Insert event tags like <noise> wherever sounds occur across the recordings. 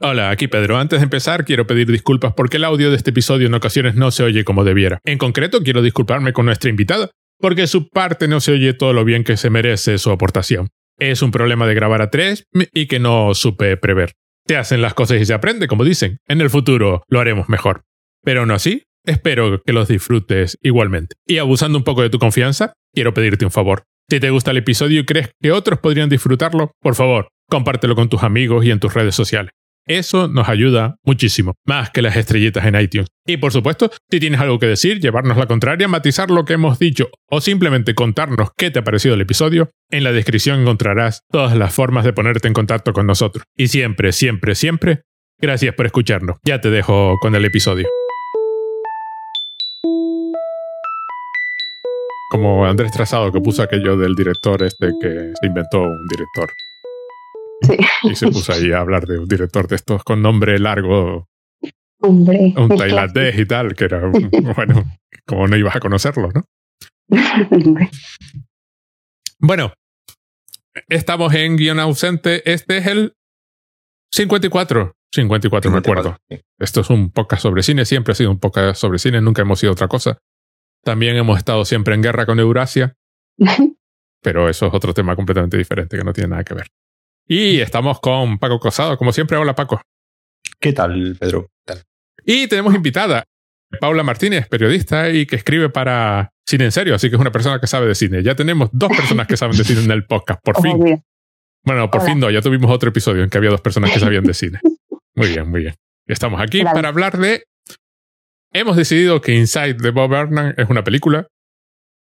Hola, aquí Pedro. Antes de empezar, quiero pedir disculpas porque el audio de este episodio en ocasiones no se oye como debiera. En concreto, quiero disculparme con nuestra invitada, porque su parte no se oye todo lo bien que se merece su aportación. Es un problema de grabar a tres y que no supe prever. Te hacen las cosas y se aprende, como dicen. En el futuro lo haremos mejor. Pero no así, espero que los disfrutes igualmente. Y abusando un poco de tu confianza, quiero pedirte un favor. Si te gusta el episodio y crees que otros podrían disfrutarlo, por favor, compártelo con tus amigos y en tus redes sociales. Eso nos ayuda muchísimo, más que las estrellitas en iTunes. Y por supuesto, si tienes algo que decir, llevarnos la contraria, matizar lo que hemos dicho o simplemente contarnos qué te ha parecido el episodio, en la descripción encontrarás todas las formas de ponerte en contacto con nosotros. Y siempre, siempre, siempre, gracias por escucharnos. Ya te dejo con el episodio. Como Andrés Trazado que puso aquello del director este que se inventó un director. Y se puso ahí a hablar de un director de estos con nombre largo. Hombre. Un tailandés y tal, que era, <laughs> bueno, como no ibas a conocerlo, ¿no? bueno, estamos en guion ausente. Este es el 54. 54, me acuerdo. Esto es un podcast sobre cine, siempre ha sido un podcast sobre cine, nunca hemos sido otra cosa. También hemos estado siempre en guerra con Eurasia, <laughs> pero eso es otro tema completamente diferente que no tiene nada que ver. Y estamos con Paco Cosado, como siempre. Hola, Paco. ¿Qué tal, Pedro? Y tenemos invitada Paula Martínez, periodista y que escribe para Cine en Serio, así que es una persona que sabe de cine. Ya tenemos dos personas que saben de cine en el podcast, por <laughs> fin. Bueno, por fin no, ya tuvimos otro episodio en que había dos personas que sabían de <laughs> cine. Muy bien, muy bien. Estamos aquí para hablar de. Hemos decidido que Inside de Bob Burnham es una película.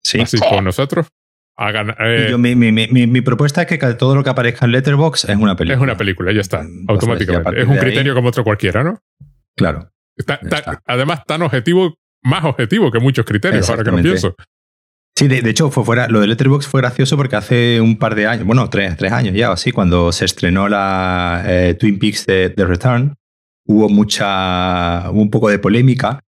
Sí. Así como nosotros. Eh, mi, mi, mi, mi, propuesta es que todo lo que aparezca en Letterbox es una película. Es una película, ya está, automáticamente. Es un criterio como otro cualquiera, ¿no? Claro. además, tan objetivo, más objetivo que muchos criterios, ahora que lo pienso. Sí, de, hecho, fue fuera, lo de Letterbox fue gracioso porque hace un par de años, bueno, tres, tres años ya, así, cuando se estrenó la eh, Twin Peaks de, de Return, hubo mucha, hubo un poco de polémica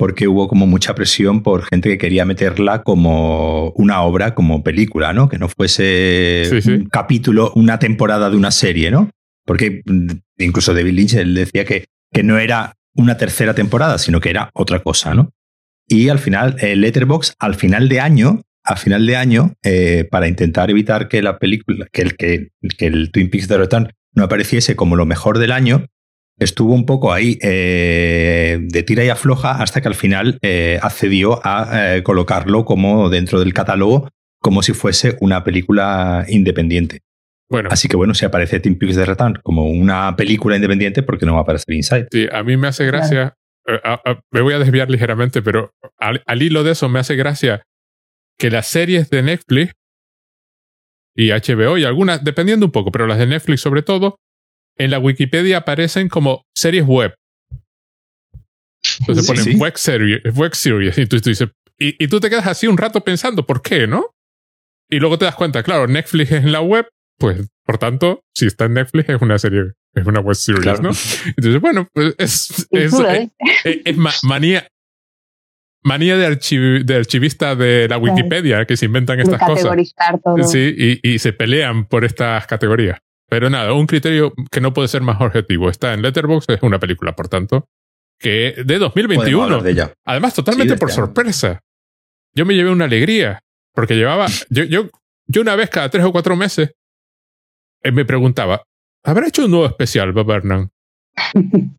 porque hubo como mucha presión por gente que quería meterla como una obra, como película, ¿no? Que no fuese un capítulo, una temporada de una serie, ¿no? Porque mm, incluso David Lynch él decía que, que no era una tercera temporada, sino que era otra cosa, ¿no? Y al final, el Letterbox, al final de año, al final de año, eh, para intentar evitar que la película, que el, que, que el Twin Peaks de Return no apareciese como lo mejor del año, estuvo un poco ahí eh, de tira y afloja hasta que al final eh, accedió a eh, colocarlo como dentro del catálogo como si fuese una película independiente. Bueno. Así que bueno, si aparece Tim Peaks de Return como una película independiente, porque no va a aparecer Inside? Sí, a mí me hace gracia, me voy a desviar ligeramente, pero al, al hilo de eso me hace gracia que las series de Netflix y HBO y algunas, dependiendo un poco, pero las de Netflix sobre todo, en la Wikipedia aparecen como series web. Entonces ponen web, series, web series. Y tú, dices, y, tú te quedas así un rato pensando, ¿por qué, no? Y luego te das cuenta, claro, Netflix es en la web, pues por tanto, si está en Netflix es una serie, es una web series, ¿no? Entonces, bueno, pues es, <laughs> es, es, manía, manía de, de, archivista de la Wikipedia que se inventan estas cosas. Sí, y, y, se pelean por estas categorías. Pero nada, un criterio que no puede ser más objetivo. Está en Letterboxd, es una película, por tanto, que de 2021. De Además, totalmente por sorpresa. Yo me llevé una alegría, porque llevaba, yo, yo, yo una vez cada tres o cuatro meses eh, me preguntaba, ¿habrá hecho un nuevo especial Bob Burnham? <laughs>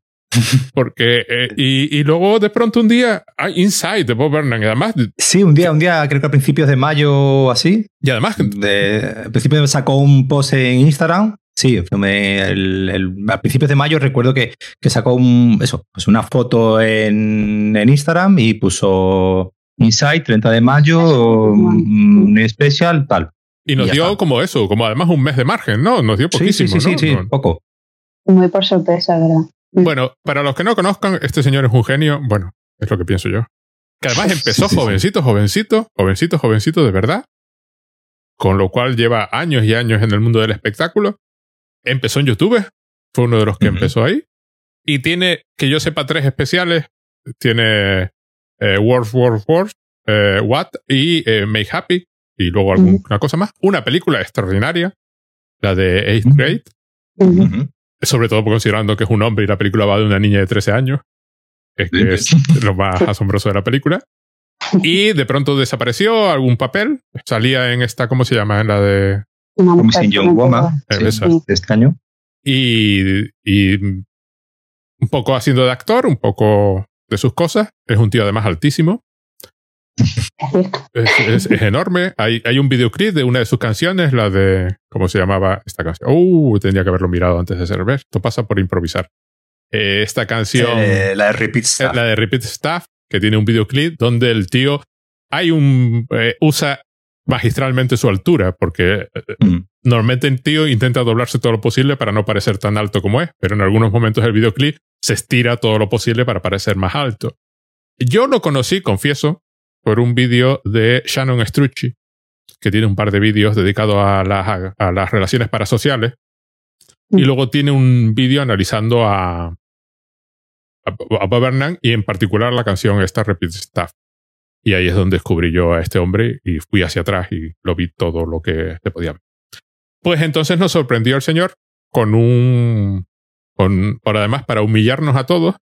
Porque, eh, y, y, luego de pronto un día hay Inside de Bob Burnham, y además. Sí, un día, un día, creo que a principios de mayo así. Y además. De, al principio sacó un post en Instagram Sí, el, a principios de mayo recuerdo que, que sacó un, eso, pues una foto en, en, Instagram y puso Inside 30 de mayo, un especial, tal. Y nos dio como eso, como además un mes de margen, ¿no? Nos dio poquísimo, sí, sí, sí, sí, poco. Muy por sorpresa, ¿verdad? Bueno, para los que no conozcan, este señor es un genio, bueno, es lo que pienso yo. Que además <laughs> empezó jovencito, jovencito, jovencito, jovencito de verdad, con lo cual lleva años y años en el mundo del espectáculo empezó en YouTube, fue uno de los que empezó ahí. Y tiene, que yo sepa, tres especiales. Tiene eh, World War Wars, eh, What y eh, Make Happy. Y luego alguna cosa más. Una película extraordinaria, la de Eighth Grade. sobre todo considerando que es un hombre y la película va de una niña de 13 años. Es que es lo más <laughs> asombroso de la película. Y de pronto desapareció algún papel. Salía en esta, ¿cómo se llama? En la de. Una Como mujer John Woma. Sí. de este año. Y, y un poco haciendo de actor, un poco de sus cosas. Es un tío además altísimo. Es. Es, enorme. Hay, hay un videoclip de una de sus canciones, la de. ¿Cómo se llamaba esta canción? Uh, tendría que haberlo mirado antes de ser. ¿ves? Esto pasa por improvisar. Eh, esta canción. Eh, la de Repeat Eh, Stuff. la de Repeat Stuff, que tiene un videoclip donde el tío hay un eh, usa magistralmente su altura, porque eh, Mm. normalmente el tío intenta doblarse todo lo posible para no parecer tan alto como es, pero en algunos momentos el videoclip se estira todo lo posible para parecer más alto. Yo lo conocí, confieso, por un vídeo de Shannon Strucci, que tiene un par de vídeos dedicados a las, a las relaciones parasociales, y Mm. luego tiene un vídeo analizando a, a, a Bob Burnham y en particular la canción esta Repeat Stuff. Y ahí es donde descubrí yo a este hombre y fui hacia atrás y lo vi todo lo que se podía ver. Pues entonces nos sorprendió el señor con un... Con, por además, para humillarnos a todos,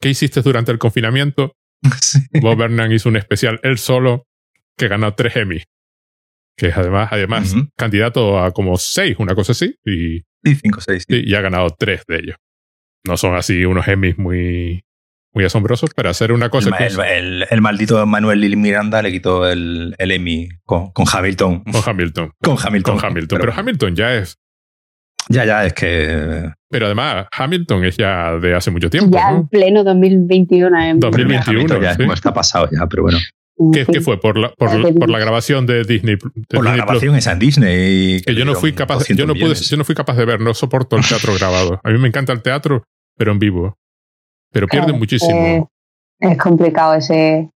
¿qué hiciste durante el confinamiento? <laughs> Sí. Bob Burnham hizo un especial él solo que ganó tres Emmy. Que es además, además Ujú. candidato a como seis, una cosa así, y, Sí, 5 6. y- y ha ganado tres de ellos. No son así unos Emmys muy, muy asombrosos, pero hacer una cosa El, que el- el- el maldito Manuel Lili Miranda le quitó el, el Emmy con, con Hamilton. con Hamilton. <laughs> Con Hamilton. Con Hamilton. Pero, Hamilton ya es. Ya, ya, es que. Pero además, Hamilton es ya de hace mucho tiempo. Ya ¿no? en pleno 2021. en- 2021, Hamilton ya sí. está pasado ya, pero bueno. ¿Qué, qué fue? Por la, por, por la grabación de Disney, de Por la Disney Plus. grabación esa en Disney. que yo no fui capaz yo no pude yo no fui capaz de ver no soporto el teatro <laughs> grabado a mí me encanta el teatro pero en vivo pero pierde Claro, muchísimo eh, es complicado ese,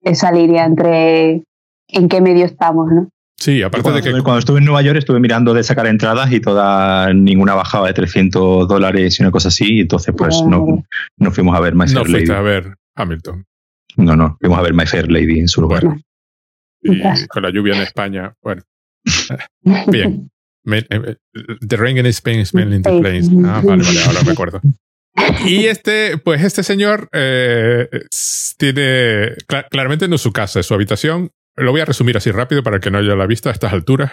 esa línea entre en qué medio estamos, ¿no? sí aparte cuando, de que estuve, cuando estuve en Nueva York estuve mirando de sacar entradas y toda ninguna bajaba de 300 dólares y una cosa así. y Entonces, pues no, no fuimos a ver My no Fair Lady. fuiste a ver Hamilton No, no, fuimos a ver My Fair Lady en su lugar. Bueno. y Quizás. con la lluvia en España bueno Bien. <laughs> Eh, the rain in Spain is mainly in the plains ah vale vale ahora me acuerdo y este pues este señor eh, tiene cla- claramente no es su casa es su habitación. Lo voy a resumir así rápido para que no haya la vista a estas alturas.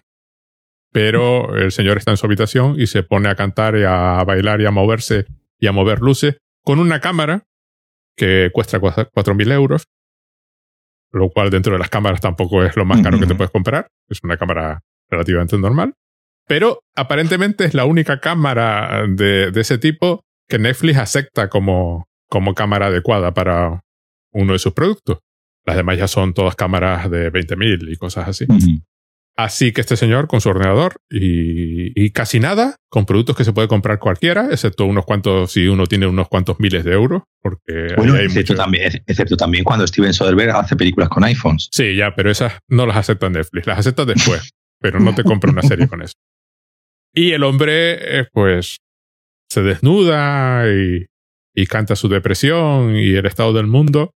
Pero el señor está en su habitación y se pone a cantar y a bailar y a moverse y a mover luces con una cámara que cuesta cua- 4.000 euros, lo cual dentro de las cámaras tampoco es lo más caro que te puedes comprar, es una cámara relativamente normal, pero aparentemente es la única cámara de, de ese tipo que Netflix acepta como, como cámara adecuada para uno de sus productos. Las demás ya son todas cámaras de 20.000 y cosas así. Así que este señor con su ordenador y, y casi nada con productos que se puede comprar cualquiera, excepto unos cuantos, si uno tiene unos cuantos miles de euros, porque Bueno, hay excepto, mucho- también, excepto también cuando Steven Soderbergh hace películas con iPhones. Sí, ya, pero esas no las acepta Netflix, las acepta después, <laughs> pero no te compra una serie con eso. Y el hombre, eh, pues, se desnuda y, y canta su depresión y el estado del mundo,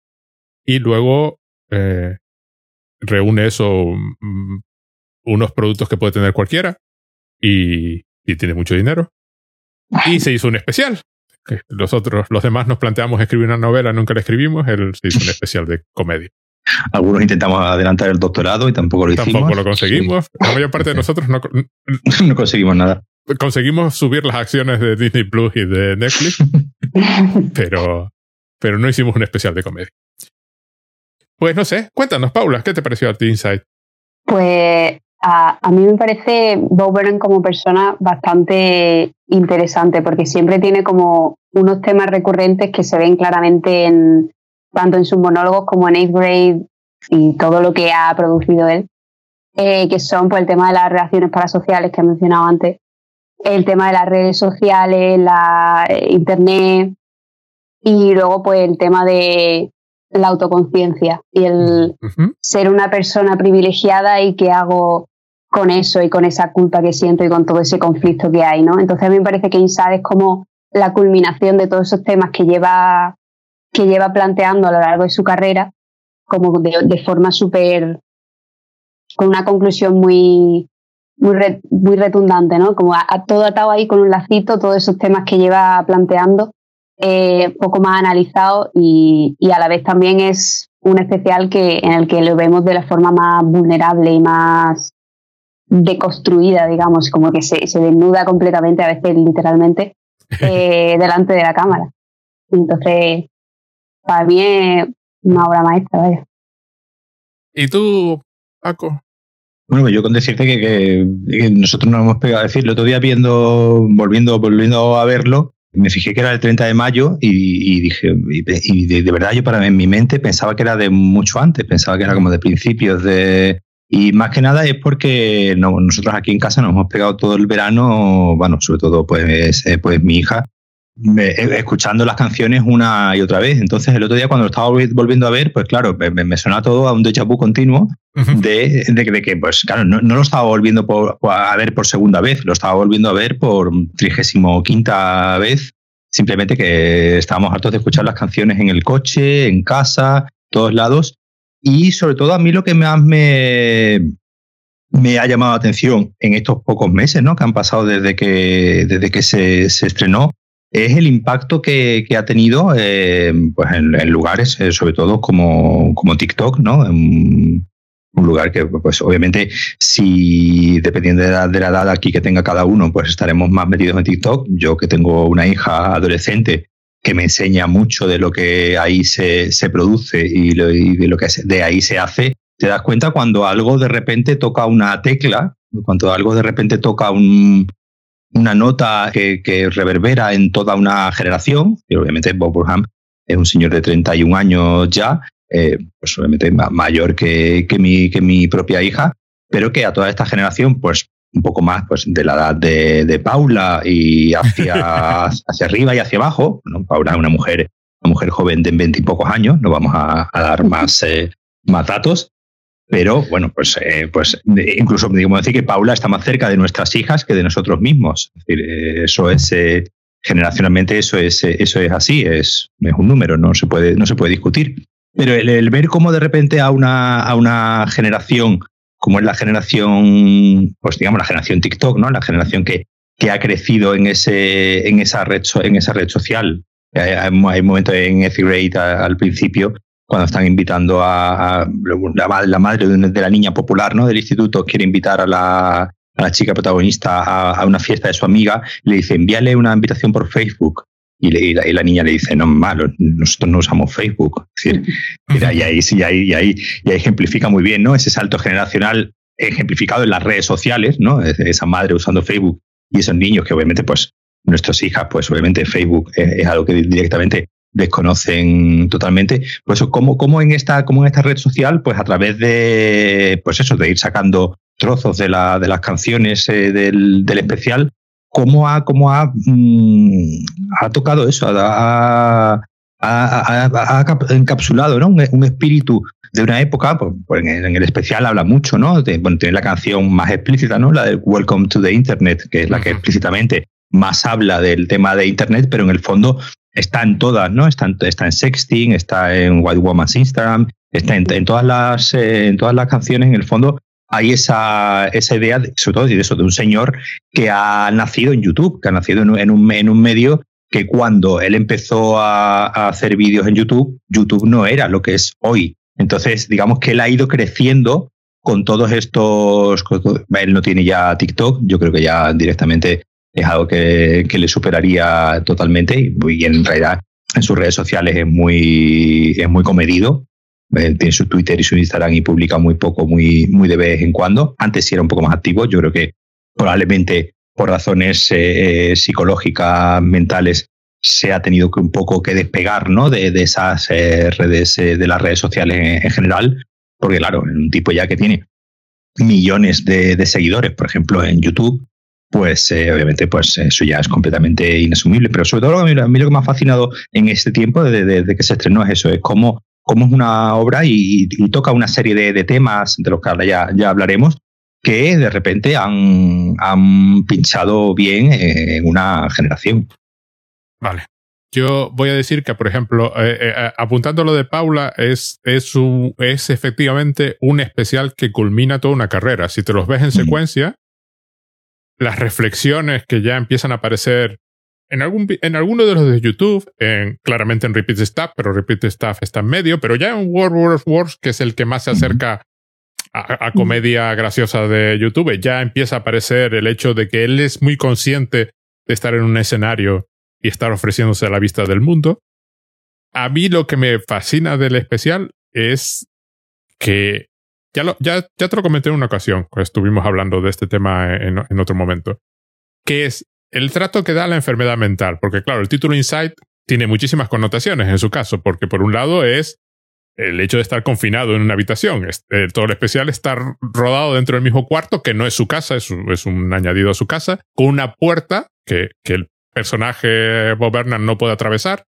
y luego eh, reúne eso, mm, unos productos que puede tener cualquiera, y, y tiene mucho dinero. Y se hizo un especial. Los otros, los demás nos planteamos escribir una novela, nunca la escribimos, él se hizo un especial de comedia. Algunos intentamos adelantar el doctorado y tampoco lo hicimos. Tampoco lo conseguimos. La mayor parte de <laughs> nosotros no no conseguimos nada. Conseguimos subir las acciones de Disney Plus y de Netflix, <laughs> pero, pero no hicimos un especial de comedia. Pues no sé, cuéntanos, Paula, ¿qué te pareció a ti Inside? Pues a, a mí me parece Bob Burnham como persona bastante interesante porque siempre tiene como unos temas recurrentes que se ven claramente en tanto en sus monólogos como en Eighth Grade y todo lo que ha producido él, eh, que son pues el tema de las relaciones parasociales que he mencionado antes, el tema de las redes sociales, la eh, internet y luego pues el tema de la autoconciencia y el ser una persona privilegiada y qué hago con eso y con esa culpa que siento y con todo ese conflicto que hay, ¿no? Entonces a mí me parece que Inside es como la culminación de todos esos temas que lleva, que lleva planteando a lo largo de su carrera, como de, de forma súper, con una conclusión muy, muy, muy retundante, ¿no? Como a, todo atado ahí con un lacito, todos esos temas que lleva planteando, eh, poco más analizado y, y, a la vez también es un especial que, en el que lo vemos de la forma más vulnerable y más deconstruida, digamos, como que se, se desnuda completamente, a veces literalmente, <laughs> eh, delante de la cámara. Entonces, para mí es una obra maestra, vaya. ¿Y tú, Paco? Bueno, yo con decirte que, nosotros nos hemos pegado a decir, el otro día viendo, volviendo, volviendo a verlo, me fijé que era el 30 de mayo y, dije, y, de, verdad yo para en mi mente pensaba que era de mucho antes, pensaba que era como de principios de... Y más que nada es porque nosotros aquí en casa nos hemos pegado todo el verano, bueno, sobre todo pues, eh, pues mi hija, eh, escuchando las canciones una y otra vez. Entonces, el otro día cuando lo estaba volviendo a ver, pues claro, me, me suena todo a un déjà vu continuo de, de, que, pues claro, no, lo estaba volviendo a ver por segunda vez, lo estaba volviendo a ver por trigésimo quinta vez. Simplemente que estábamos hartos de escuchar las canciones en el coche, en casa, todos lados. Y sobre todo a mí lo que más me, me ha llamado la atención en estos pocos meses ¿no? que han pasado desde que, desde que se, se estrenó es el impacto que, ha tenido eh, pues en, lugares, eh, sobre todo como, como TikTok, ¿no? En un lugar que, pues obviamente, si dependiendo de la, de la, edad aquí que tenga cada uno, pues estaremos más metidos en TikTok. Yo que tengo una hija adolescente que me enseña mucho de lo que ahí se, se produce y, y de lo que de ahí se hace, te das cuenta cuando algo de repente toca una tecla, cuando algo de repente toca un, una nota que, reverbera en toda una generación, y obviamente Bob Burham es un señor de 31 años ya, eh, pues obviamente mayor que, que, mi, que mi propia hija, pero que a toda esta generación, pues un poco más pues, de la edad de, Paula y hacia, <laughs> hacia arriba y hacia abajo. Paula es una mujer, una mujer joven de 20 y pocos años, no vamos a, dar <laughs> más, eh, más datos, pero bueno, pues, eh, pues incluso digamos decir que Paula está más cerca de nuestras hijas que de nosotros mismos. Es decir, eh, eso es eh, generacionalmente eso es eso es así, es, es, un número, no se puede no se puede discutir. Pero el, ver cómo de repente a una a una generación como es la generación, pues digamos la generación TikTok, ¿no? La generación que, que ha crecido en ese en esa red en esa red social. Hay, hay un momento en Ethicrate al principio cuando están invitando a, la, madre de, la niña popular ¿no? del instituto, quiere invitar a la, a la chica protagonista a, una fiesta de su amiga, le dice, envíale una invitación por Facebook. Y, la, niña le dice, no, malo, nosotros no usamos Facebook. y, ahí, y, ahí, y, ahí, y ahí ejemplifica muy bien ¿no? ese salto generacional ejemplificado en las redes sociales, ¿no? esa madre usando Facebook y esos niños que obviamente, pues, nuestras hijas, pues obviamente Facebook es algo que directamente desconocen totalmente. Pues como, como en esta, como en esta red social, pues a través de, pues eso, de ir sacando trozos de, la, de las canciones eh, del, del, especial, cómo ha, cómo ha, mm, ha tocado eso, ha, ha, encapsulado ¿no? un, espíritu de una época, pues, pues en, el, especial habla mucho, ¿no? bueno, tiene la canción más explícita, ¿no? La de Welcome to the Internet, que es la que explícitamente más habla del tema de Internet, pero en el fondo está en todas, ¿no? Está en, está en Sexting, está en White Woman's Instagram, está en, todas las eh, en todas las canciones, en el fondo hay esa, esa idea, sobre todo de eso, de un señor que ha nacido en YouTube, que ha nacido en un, en un, medio que cuando él empezó a, a hacer vídeos en YouTube, YouTube no era lo que es hoy. Entonces, digamos que él ha ido creciendo con todos estos. Él no tiene ya TikTok, yo creo que ya directamente es algo que, le superaría totalmente y, en realidad en sus redes sociales es muy, es muy comedido. Eh, tiene su Twitter y su Instagram y publica muy poco, muy, muy de vez en cuando. Antes sí era un poco más activo. Yo creo que probablemente por razones eh, psicológicas, mentales, se ha tenido que un poco que despegar ¿no? de, esas eh, redes, de las redes sociales en, general. Porque claro, un tipo ya que tiene millones de, de seguidores, por ejemplo, en YouTube, pues eh, obviamente pues eso ya es completamente inasumible. Pero sobre todo a mí, lo que me ha fascinado en este tiempo, desde, que se estrenó, es eso, es cómo, cómo es una obra y, toca una serie de, temas, de los que ahora ya, ya hablaremos, que de repente han, han pinchado bien en una generación. Vale. Yo voy a decir que, por ejemplo, eh, eh, apuntando lo de Paula, es, es, un, es efectivamente un especial que culmina toda una carrera. Si te los ves en secuencia, las reflexiones que ya empiezan a aparecer en, algún, en alguno de los de YouTube, en, claramente en Repeat Stuff, pero Repeat Stuff está en medio, pero ya en World of Wars, que es el que más se acerca a, comedia graciosa de YouTube, ya empieza a aparecer el hecho de que él es muy consciente de estar en un escenario y estar ofreciéndose a la vista del mundo. A mí lo que me fascina del especial es que ya, lo, ya, ya te lo comenté en una ocasión, pues estuvimos hablando de este tema en, en otro momento, que es el trato que da la enfermedad mental, porque claro, el título Insight tiene muchísimas connotaciones en su caso, porque por un lado es el hecho de estar confinado en una habitación. Eh, todo el especial estar rodado dentro del mismo cuarto, que no es su casa, es, un añadido a su casa, con una puerta que, que el personaje Bob Bernard no puede atravesar.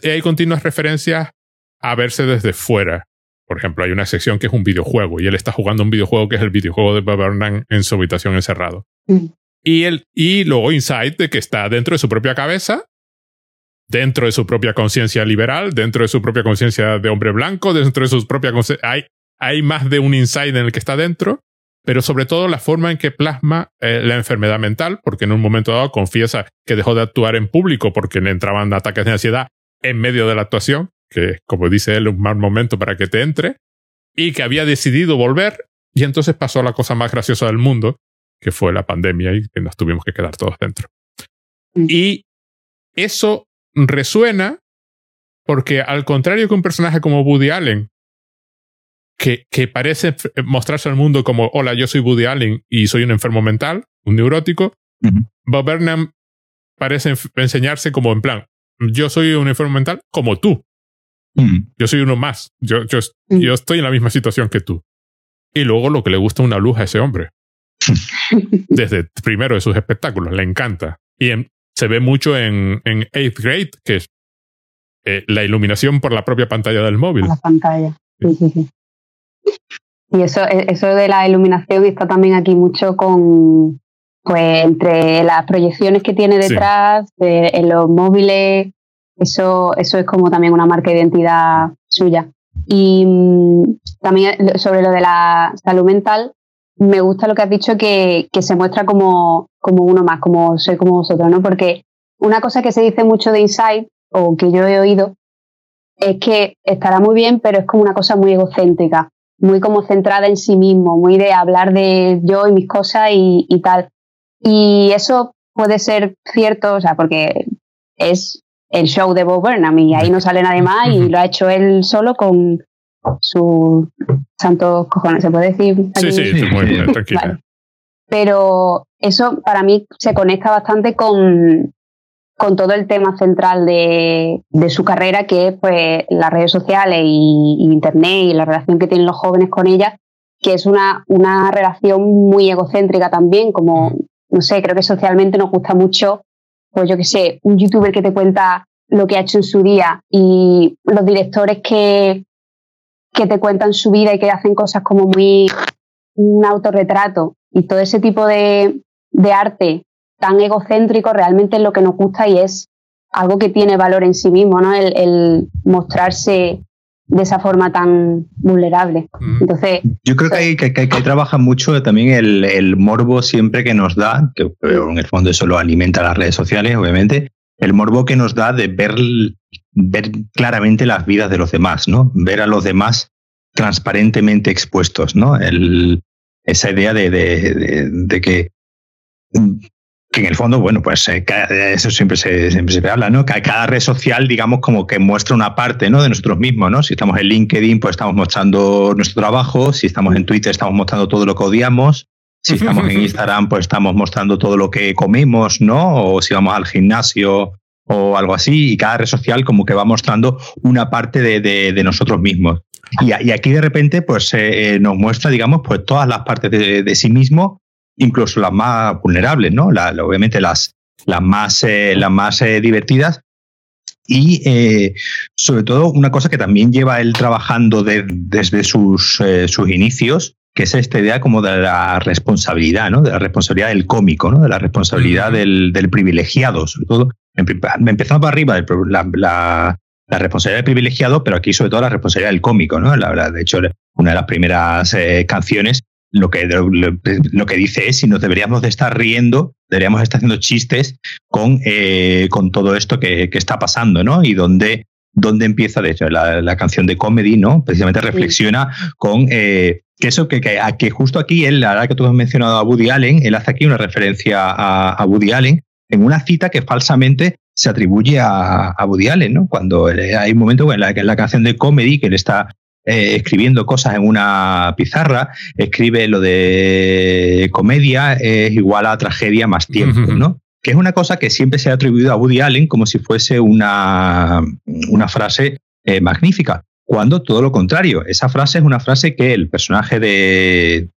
Y hay continuas referencias a verse desde fuera. Por ejemplo, hay una sección que es un videojuego y él está jugando un videojuego que es el videojuego de Bob Bernard en su habitación encerrado. Mm. Y, el, y luego Insight de que está dentro de su propia cabeza dentro de su propia conciencia liberal, dentro de su propia conciencia de hombre blanco, dentro de su propia conciencia. Hay, hay más de un insight en el que está dentro, pero sobre todo la forma en que plasma eh, la enfermedad mental, porque en un momento dado confiesa que dejó de actuar en público porque le entraban ataques de ansiedad en medio de la actuación, que como dice él, un mal momento para que te entre, y que había decidido volver, y entonces pasó la cosa más graciosa del mundo, que fue la pandemia y que nos tuvimos que quedar todos dentro. Mm. Y eso resuena porque al contrario que un personaje como Woody Allen, que, que parece mostrarse al mundo como, hola, yo soy Woody Allen y soy un enfermo mental, un neurótico, Bob Burnham parece enseñarse como en plan, yo soy un enfermo mental como tú. Yo soy uno más. Yo, yo, yo estoy en la misma situación que tú. Y luego lo que le gusta una luz a ese hombre. <laughs> Desde primero de sus espectáculos, le encanta. Y en, se ve mucho en, en Eighth Grade, que es eh, la iluminación por la propia pantalla del móvil. La pantalla, sí, sí, sí. Y eso, e, eso de la iluminación está también aquí mucho con, pues, entre las proyecciones que tiene detrás, en los móviles, eso, eso es como también una marca de identidad suya. Y mm, también sobre lo de la salud mental, me gusta lo que has dicho que, que se muestra como, como uno más, como soy como vosotros, ¿no? Porque una cosa que se dice mucho de Inside, o que yo he oído, es que estará muy bien, pero es como una cosa muy egocéntrica, muy como centrada en sí mismo, muy de hablar de yo y mis cosas y, y tal. Y eso puede ser cierto, o sea, porque es el show de Bob Burnham y ahí no sale nadie más y lo ha hecho él solo con, su santos cojones, ¿se puede decir? Sí, sí, muy bien, tranquila. Pero eso para mí se conecta bastante con, con todo el tema central de, de, su carrera, que es pues, las redes sociales y, Internet y la relación que tienen los jóvenes con ellas, que es una, una relación muy egocéntrica también, como, no sé, creo que socialmente nos gusta mucho, pues yo qué sé, un youtuber que te cuenta lo que ha hecho en su día y los directores que, que te cuentan su vida y que hacen cosas como muy un autorretrato y todo ese tipo de, de arte tan egocéntrico realmente es lo que nos gusta y es algo que tiene valor en sí mismo, ¿no? El, mostrarse de esa forma tan vulnerable. Entonces, yo creo que hay que, que, trabaja mucho también el, el, morbo siempre que nos da, que en el fondo eso lo alimenta las redes sociales, obviamente, el morbo que nos da de ver ver claramente las vidas de los demás, ¿no? Ver a los demás transparentemente expuestos, ¿no? El, esa idea de, de, de, que, que en el fondo, bueno, pues eh, eso siempre se, siempre se habla, ¿no? Que cada red social, digamos, como que muestra una parte, ¿no? De nosotros mismos, ¿no? Si estamos en LinkedIn, pues estamos mostrando nuestro trabajo, si estamos en Twitter, estamos mostrando todo lo que odiamos, si estamos en <laughs> Instagram, pues estamos mostrando todo lo que comemos, ¿no? O si vamos al gimnasio, o algo así, y cada red social como que va mostrando una parte de, de, nosotros mismos. Y, y, aquí de repente pues eh, eh, nos muestra, digamos, pues todas las partes de, de, sí mismo, incluso las más vulnerables, ¿no? La, obviamente las, las más, eh, las más divertidas. Y sobre todo una cosa que también lleva él trabajando desde sus, sus inicios, que es esta idea como de la responsabilidad, ¿no? De la responsabilidad del cómico, ¿no? De la responsabilidad del, del privilegiado, sobre todo me empezaba para arriba la, la, responsabilidad del privilegiado, pero aquí sobre todo la responsabilidad del cómico, ¿no? La, de hecho, una de las primeras eh, canciones lo que, lo, que dice es si nos deberíamos de estar riendo, deberíamos estar haciendo chistes con, eh, con todo esto que, está pasando, ¿no? Y donde, donde empieza, de hecho, la, canción de comedy, ¿no? Precisamente reflexiona con eh, que eso, que, que, justo aquí, él, la verdad que tú has mencionado a Woody Allen, él hace aquí una referencia a, Woody Allen en una cita que falsamente se atribuye a, a Woody Allen, ¿no? Cuando hay un momento en la, en la canción de comedy que él está eh, escribiendo cosas en una pizarra, escribe lo de comedia es igual a tragedia más tiempo, ¿no? Que es una cosa que siempre se ha atribuido a Woody Allen como si fuese una, una frase eh, magnífica, cuando todo lo contrario. Esa frase es una frase que el personaje de,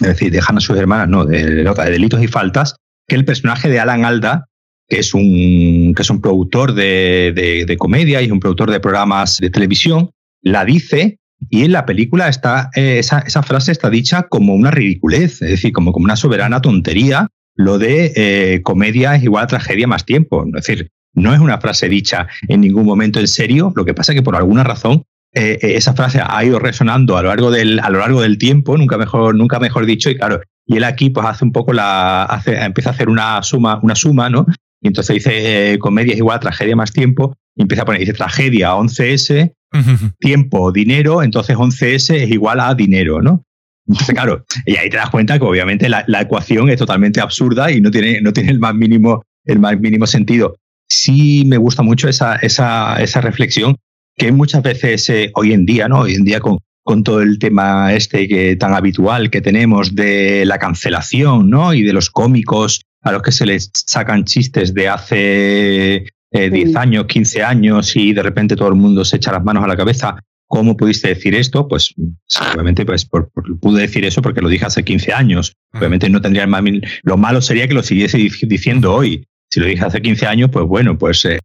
es decir, de Hannah sus hermanas, no, de, de Delitos y Faltas, que el personaje de Alan Alda, que es un, que es un productor de, de, de, comedia y es un productor de programas de televisión, la dice y en la película está, eh, esa, frase está dicha como una ridiculez, es decir, como, como una soberana tontería, lo de eh, comedia es igual a tragedia más tiempo. Es decir, no es una frase dicha en ningún momento en serio, lo que pasa es que por alguna razón eh, esa frase ha ido resonando a lo largo del, a lo largo del tiempo, nunca mejor, nunca mejor dicho, y claro, y él aquí pues hace un poco la, hace, empieza a hacer una suma, una suma, ¿no? Y entonces dice comedia es igual a tragedia más tiempo, y empieza a poner, dice tragedia 11S, tiempo, dinero, entonces 11S es igual a dinero, ¿no? Entonces, claro, y ahí te das cuenta que obviamente la, ecuación es totalmente absurda y no tiene, no tiene el, más mínimo, el más mínimo sentido. Sí me gusta mucho esa, esa, esa reflexión que muchas veces eh, hoy en día, ¿no? Hoy en día con, con todo el tema este que tan habitual que tenemos de la cancelación, ¿no? Y de los cómicos a los que se les sacan chistes de hace 10 eh, años, 15 años y de repente todo el mundo se echa las manos a la cabeza. ¿Cómo pudiste decir esto? Pues obviamente pues, pude decir eso porque lo dije hace 15 años. Obviamente no tendría más... Lo malo sería que lo siguiese diciendo hoy. Si lo dije hace 15 años, pues bueno, pues eh,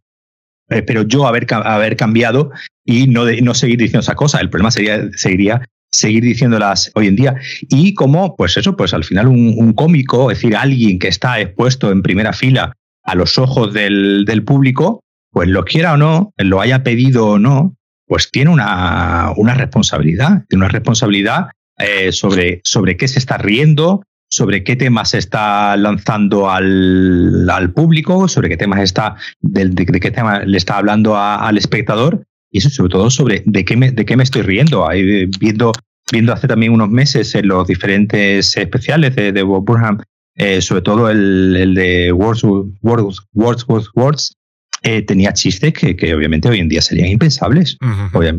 pero yo haber, haber cambiado y no, no seguir diciendo esa cosa. El problema sería, seguiría seguir diciéndolas hoy en día. Y como, pues eso, pues al final un, cómico, es decir, alguien que está expuesto en primera fila a los ojos del, del público, pues lo quiera o no, lo haya pedido o no, pues tiene una, una responsabilidad, tiene una responsabilidad eh, sobre, sobre qué se está riendo, sobre qué temas se está lanzando al, al público, sobre qué temas está, de, de, qué tema le está hablando al espectador, y eso sobre todo sobre de qué me, de qué me estoy riendo. Ahí, viendo, viendo hace también unos meses en los diferentes especiales de, de Bob Burham eh, sobre todo el, el de Wordsworth, Wordsworth, Words, eh, tenía chistes que, que, obviamente hoy en día serían impensables.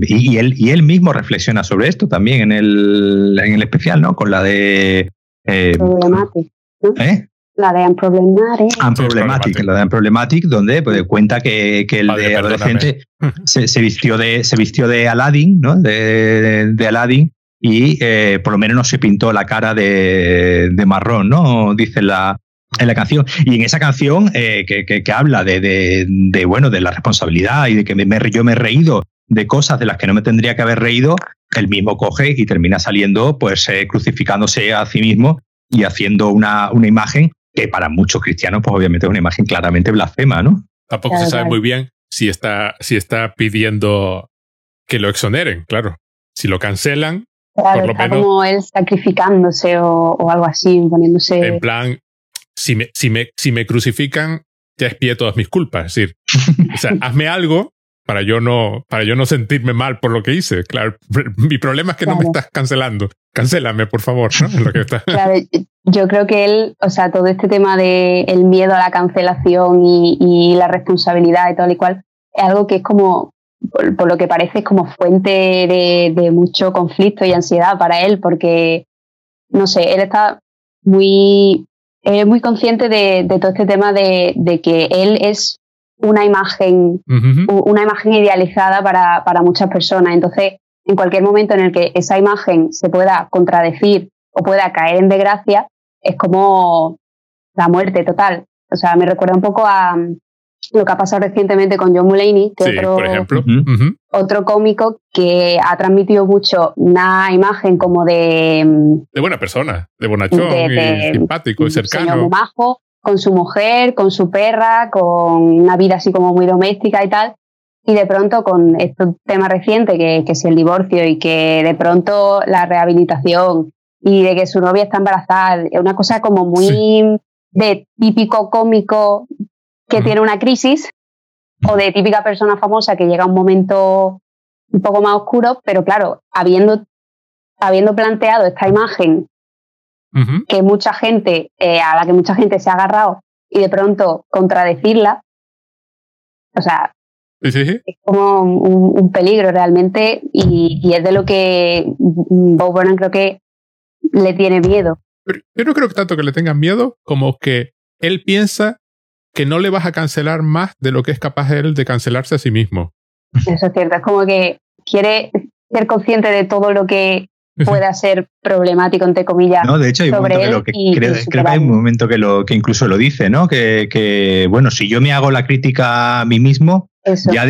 y, y, él, y él mismo reflexiona sobre esto también en el, en el especial, ¿no? Con la de... Eh. ¿Eh? La de Unproblematic. Unproblematic, la de Unproblematic, donde pues, cuenta que, que el de adolescente se, se, vistió de, se vistió de Aladdin, ¿no? De, de Aladdin y eh, por lo menos no se pintó la cara de, marrón, ¿no? Dice la, en la canción. Y en esa canción eh, que, que, habla de, de, bueno, de la responsabilidad y de que me, yo me he reído de cosas de las que no me tendría que haber reído, el mismo coge y termina saliendo, pues, eh, crucificándose a sí mismo y haciendo una, una imagen que para muchos cristianos, pues obviamente es una imagen claramente blasfema, ¿no? Tampoco se sabe muy bien si está, si está pidiendo que lo exoneren, claro. Si lo cancelan, Claro, está como él sacrificándose o, algo así, poniéndose. En plan, si me, si me, si me crucifican, ya expié todas mis culpas. Es decir, o sea, <laughs> hazme algo para yo no, para yo no sentirme mal por lo que hice. Claro, <laughs> mi problema es que no me estás cancelando. Cancélame, por favor, ¿no? Claro, yo creo que él, o sea, todo este tema de el miedo a la cancelación y, y la responsabilidad y tal y cual, es algo que es como por, lo que parece es como fuente de, mucho conflicto y ansiedad para él, porque, no sé, él está muy, muy consciente de, todo este tema de, que él es una imagen, una imagen idealizada para, para muchas personas. Entonces, en cualquier momento en el que esa imagen se pueda contradecir o pueda caer en desgracia, es como la muerte total. O sea, me recuerda un poco a, lo que ha pasado recientemente con John Mulaney, que otro, por ejemplo. otro cómico que ha transmitido mucho una imagen como de... De buena persona, de bonachón, simpático y cercano. Muy majo, con su mujer, con su perra, con una vida así como muy doméstica y tal. Y de pronto con este tema reciente, que, que es el divorcio, y que de pronto la rehabilitación y de que su novia está embarazada. Es una cosa como muy de típico cómico que tiene una crisis o de típica persona famosa que llega a un momento un poco más oscuro, pero claro, habiendo, habiendo planteado esta imagen que mucha gente, eh, a la que mucha gente se ha agarrado y de pronto contradecirla, o sea, es como un, peligro realmente y, es de lo que Bob Burnham creo que le tiene miedo. yo no creo que tanto que le tengan miedo como que él piensa que no le vas a cancelar más de lo que es capaz él de cancelarse a sí mismo. Eso es cierto, es como que quiere ser consciente de todo lo que pueda ser problemático, entre comillas. No, de hecho, hay un momento que, creo, que hay un momento que, lo, que incluso lo dice, ¿no? Que, que, bueno, si yo me hago la crítica a mí mismo, ya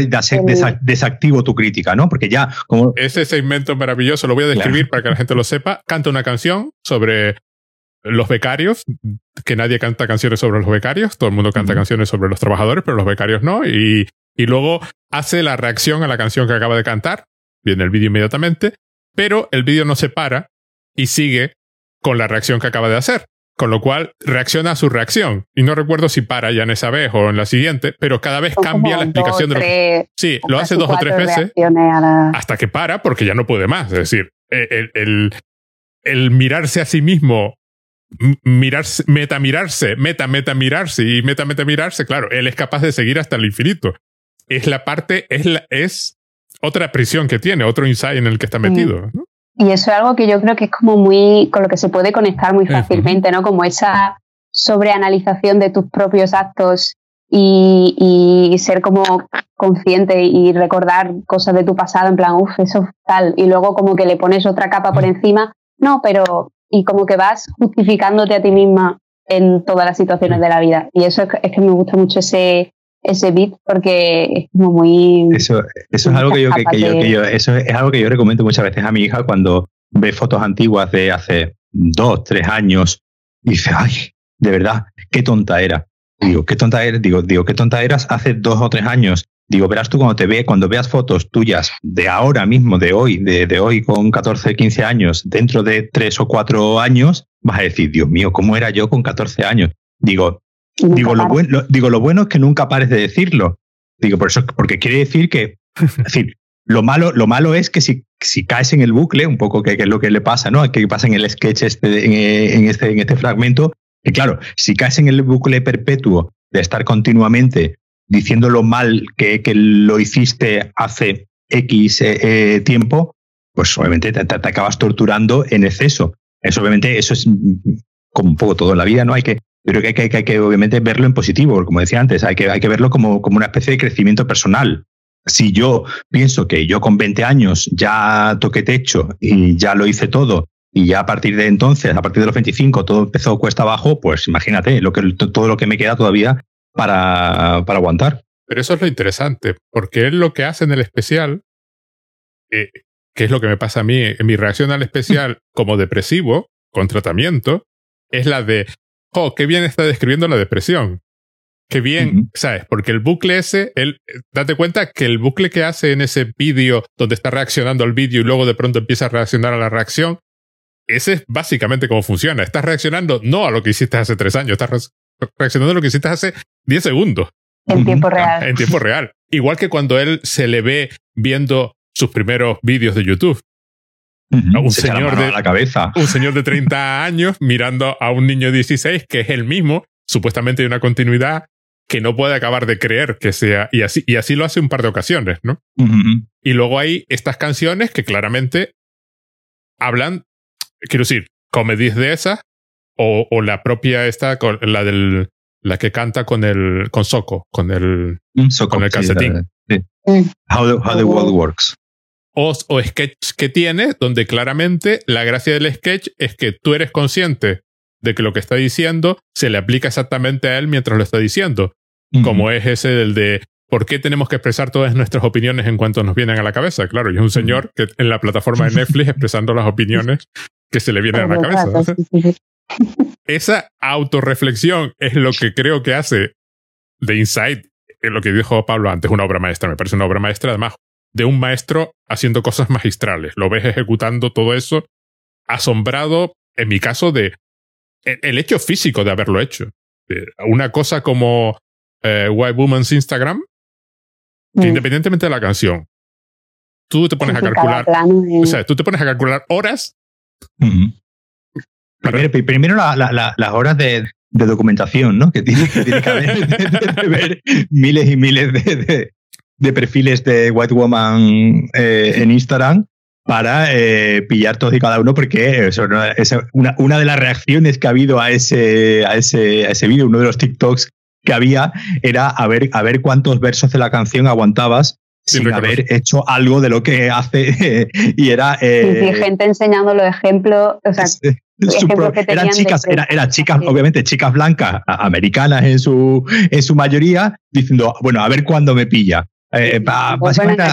desactivo tu crítica, ¿no? Porque ya como... Ese segmento maravilloso, lo voy a describir para que la gente lo sepa. Canta una canción sobre los becarios, que nadie canta canciones sobre los becarios, todo el mundo canta canciones sobre los trabajadores, pero los becarios no, y, y luego hace la reacción a la canción que acaba de cantar, viene el vídeo inmediatamente, pero el vídeo no se para y sigue con la reacción que acaba de hacer. Con lo cual reacciona a su reacción. Y no recuerdo si para ya en esa vez o en la siguiente, pero cada vez cambia la explicación de lo que. Sí, lo hace dos o tres veces hasta que para porque ya no puede más. Es decir, el, el, el mirarse a sí mismo mirarse, meta mirarse, meta meta mirarse y meta meta mirarse, claro, él es capaz de seguir hasta el infinito. Es la parte, es, la, es otra prisión que tiene, otro insight en el que está metido. Y eso es algo que yo creo que es como muy, con lo que se puede conectar muy fácilmente, ¿no? Como esa sobreanalización de tus propios actos y, y, ser como consciente y recordar cosas de tu pasado en plan, uff, eso tal, y luego como que le pones otra capa por encima, no, pero y como que vas justificándote a ti misma en todas las situaciones de la vida. Y eso es, que me gusta mucho ese, ese beat porque es como muy... Eso, eso es algo que yo, que, yo, eso es algo que yo recomiendo muchas veces a mi hija cuando ve fotos antiguas de hace dos, tres años y dice, ay, de verdad, qué tonta era. Digo, qué tonta eres, digo, digo, qué tonta eras hace dos o tres años. Digo, verás tú cuando te ve, cuando veas fotos tuyas de ahora mismo, de hoy, de, de, hoy con 14, 15 años, dentro de tres o cuatro años, vas a decir, Dios mío, ¿cómo era yo con 14 años? Digo, digo lo, bueno, digo, lo bueno es que nunca pares de decirlo. Digo, por eso, porque quiere decir que, <laughs> es decir, lo malo, lo malo es que si, si caes en el bucle, un poco que, es lo que le pasa, ¿no? Que pasa en el sketch este, en, este, en este fragmento, que claro, si caes en el bucle perpetuo de estar continuamente diciendo lo mal que, que lo hiciste hace X eh, eh, tiempo, pues obviamente te, acabas torturando en exceso. Eso obviamente, eso es como un poco todo en la vida, ¿no? Hay que, que hay que, hay que obviamente verlo en positivo, como decía antes, hay que, hay que verlo como, como una especie de crecimiento personal. Si yo pienso que yo con 20 años ya toqué techo y ya lo hice todo y ya a partir de entonces, a partir de los 25, todo empezó cuesta abajo, pues imagínate lo que, todo lo que me queda todavía para, para aguantar. Pero eso es lo interesante, porque él lo que hace en el especial, eh, que es lo que me pasa a mí, en mi reacción al especial <laughs> como depresivo, con tratamiento, es la de, oh, qué bien está describiendo la depresión. Qué bien, ¿sabes? Porque el bucle ese, él, date cuenta que el bucle que hace en ese vídeo donde está reaccionando al vídeo y luego de pronto empieza a reaccionar a la reacción, ese es básicamente cómo funciona. Estás reaccionando no a lo que hiciste hace tres años, estás reaccionando a lo que hiciste hace diez segundos. En tiempo real. En tiempo real. Igual que cuando él se le ve viendo sus primeros vídeos de YouTube. Un, señor de, la cabeza. un señor de 30 <laughs> años mirando a un niño de 16 que es el mismo, supuestamente hay una continuidad que no puede acabar de creer que sea. Y así, y así lo hace un par de ocasiones, ¿no? Y luego hay estas canciones que claramente hablan quiero decir, comedies de esas o, o la propia esta, la del la que canta con el con Soco, con el con el calcetín. How, the, how the world works. O, o sketch que tiene, donde claramente la gracia del sketch es que tú eres consciente de que lo que está diciendo se le aplica exactamente a él mientras lo está diciendo. Como es ese del de ¿por qué tenemos que expresar todas nuestras opiniones en cuanto nos vienen a la cabeza? Claro, y es un señor que en la plataforma de Netflix expresando las opiniones que se le vienen a la cabeza. <laughs> Esa autorreflexión es lo que creo que hace de Insight, es lo que dijo Pablo antes, una obra maestra. Me parece una obra maestra, además, de un maestro haciendo cosas magistrales. Lo ves ejecutando todo eso asombrado en mi caso, de el hecho físico de haberlo hecho. Una cosa como eh, White Woman's Instagram, que mm. independientemente de la canción, tú te pones a calcular, o sea, tú te pones a calcular horas. Primero, las horas de, documentación, ¿no? Que tiene, que, haber <laughs> de, ver miles y miles de, perfiles de White Woman eh, en Instagram para eh, pillar todos y cada uno, porque eso, una, una, de las reacciones que ha habido a ese, a ese, a ese vídeo, uno de los TikToks que había, era a ver, a ver cuántos versos de la canción aguantabas sin, haber hecho algo de lo que hace <laughs> y era eh, gente enseñando los ejemplos o sea, eran chicas era, chicas obviamente chicas blancas americanas en su en su mayoría diciendo bueno a ver cuándo me pilla eh, básicamente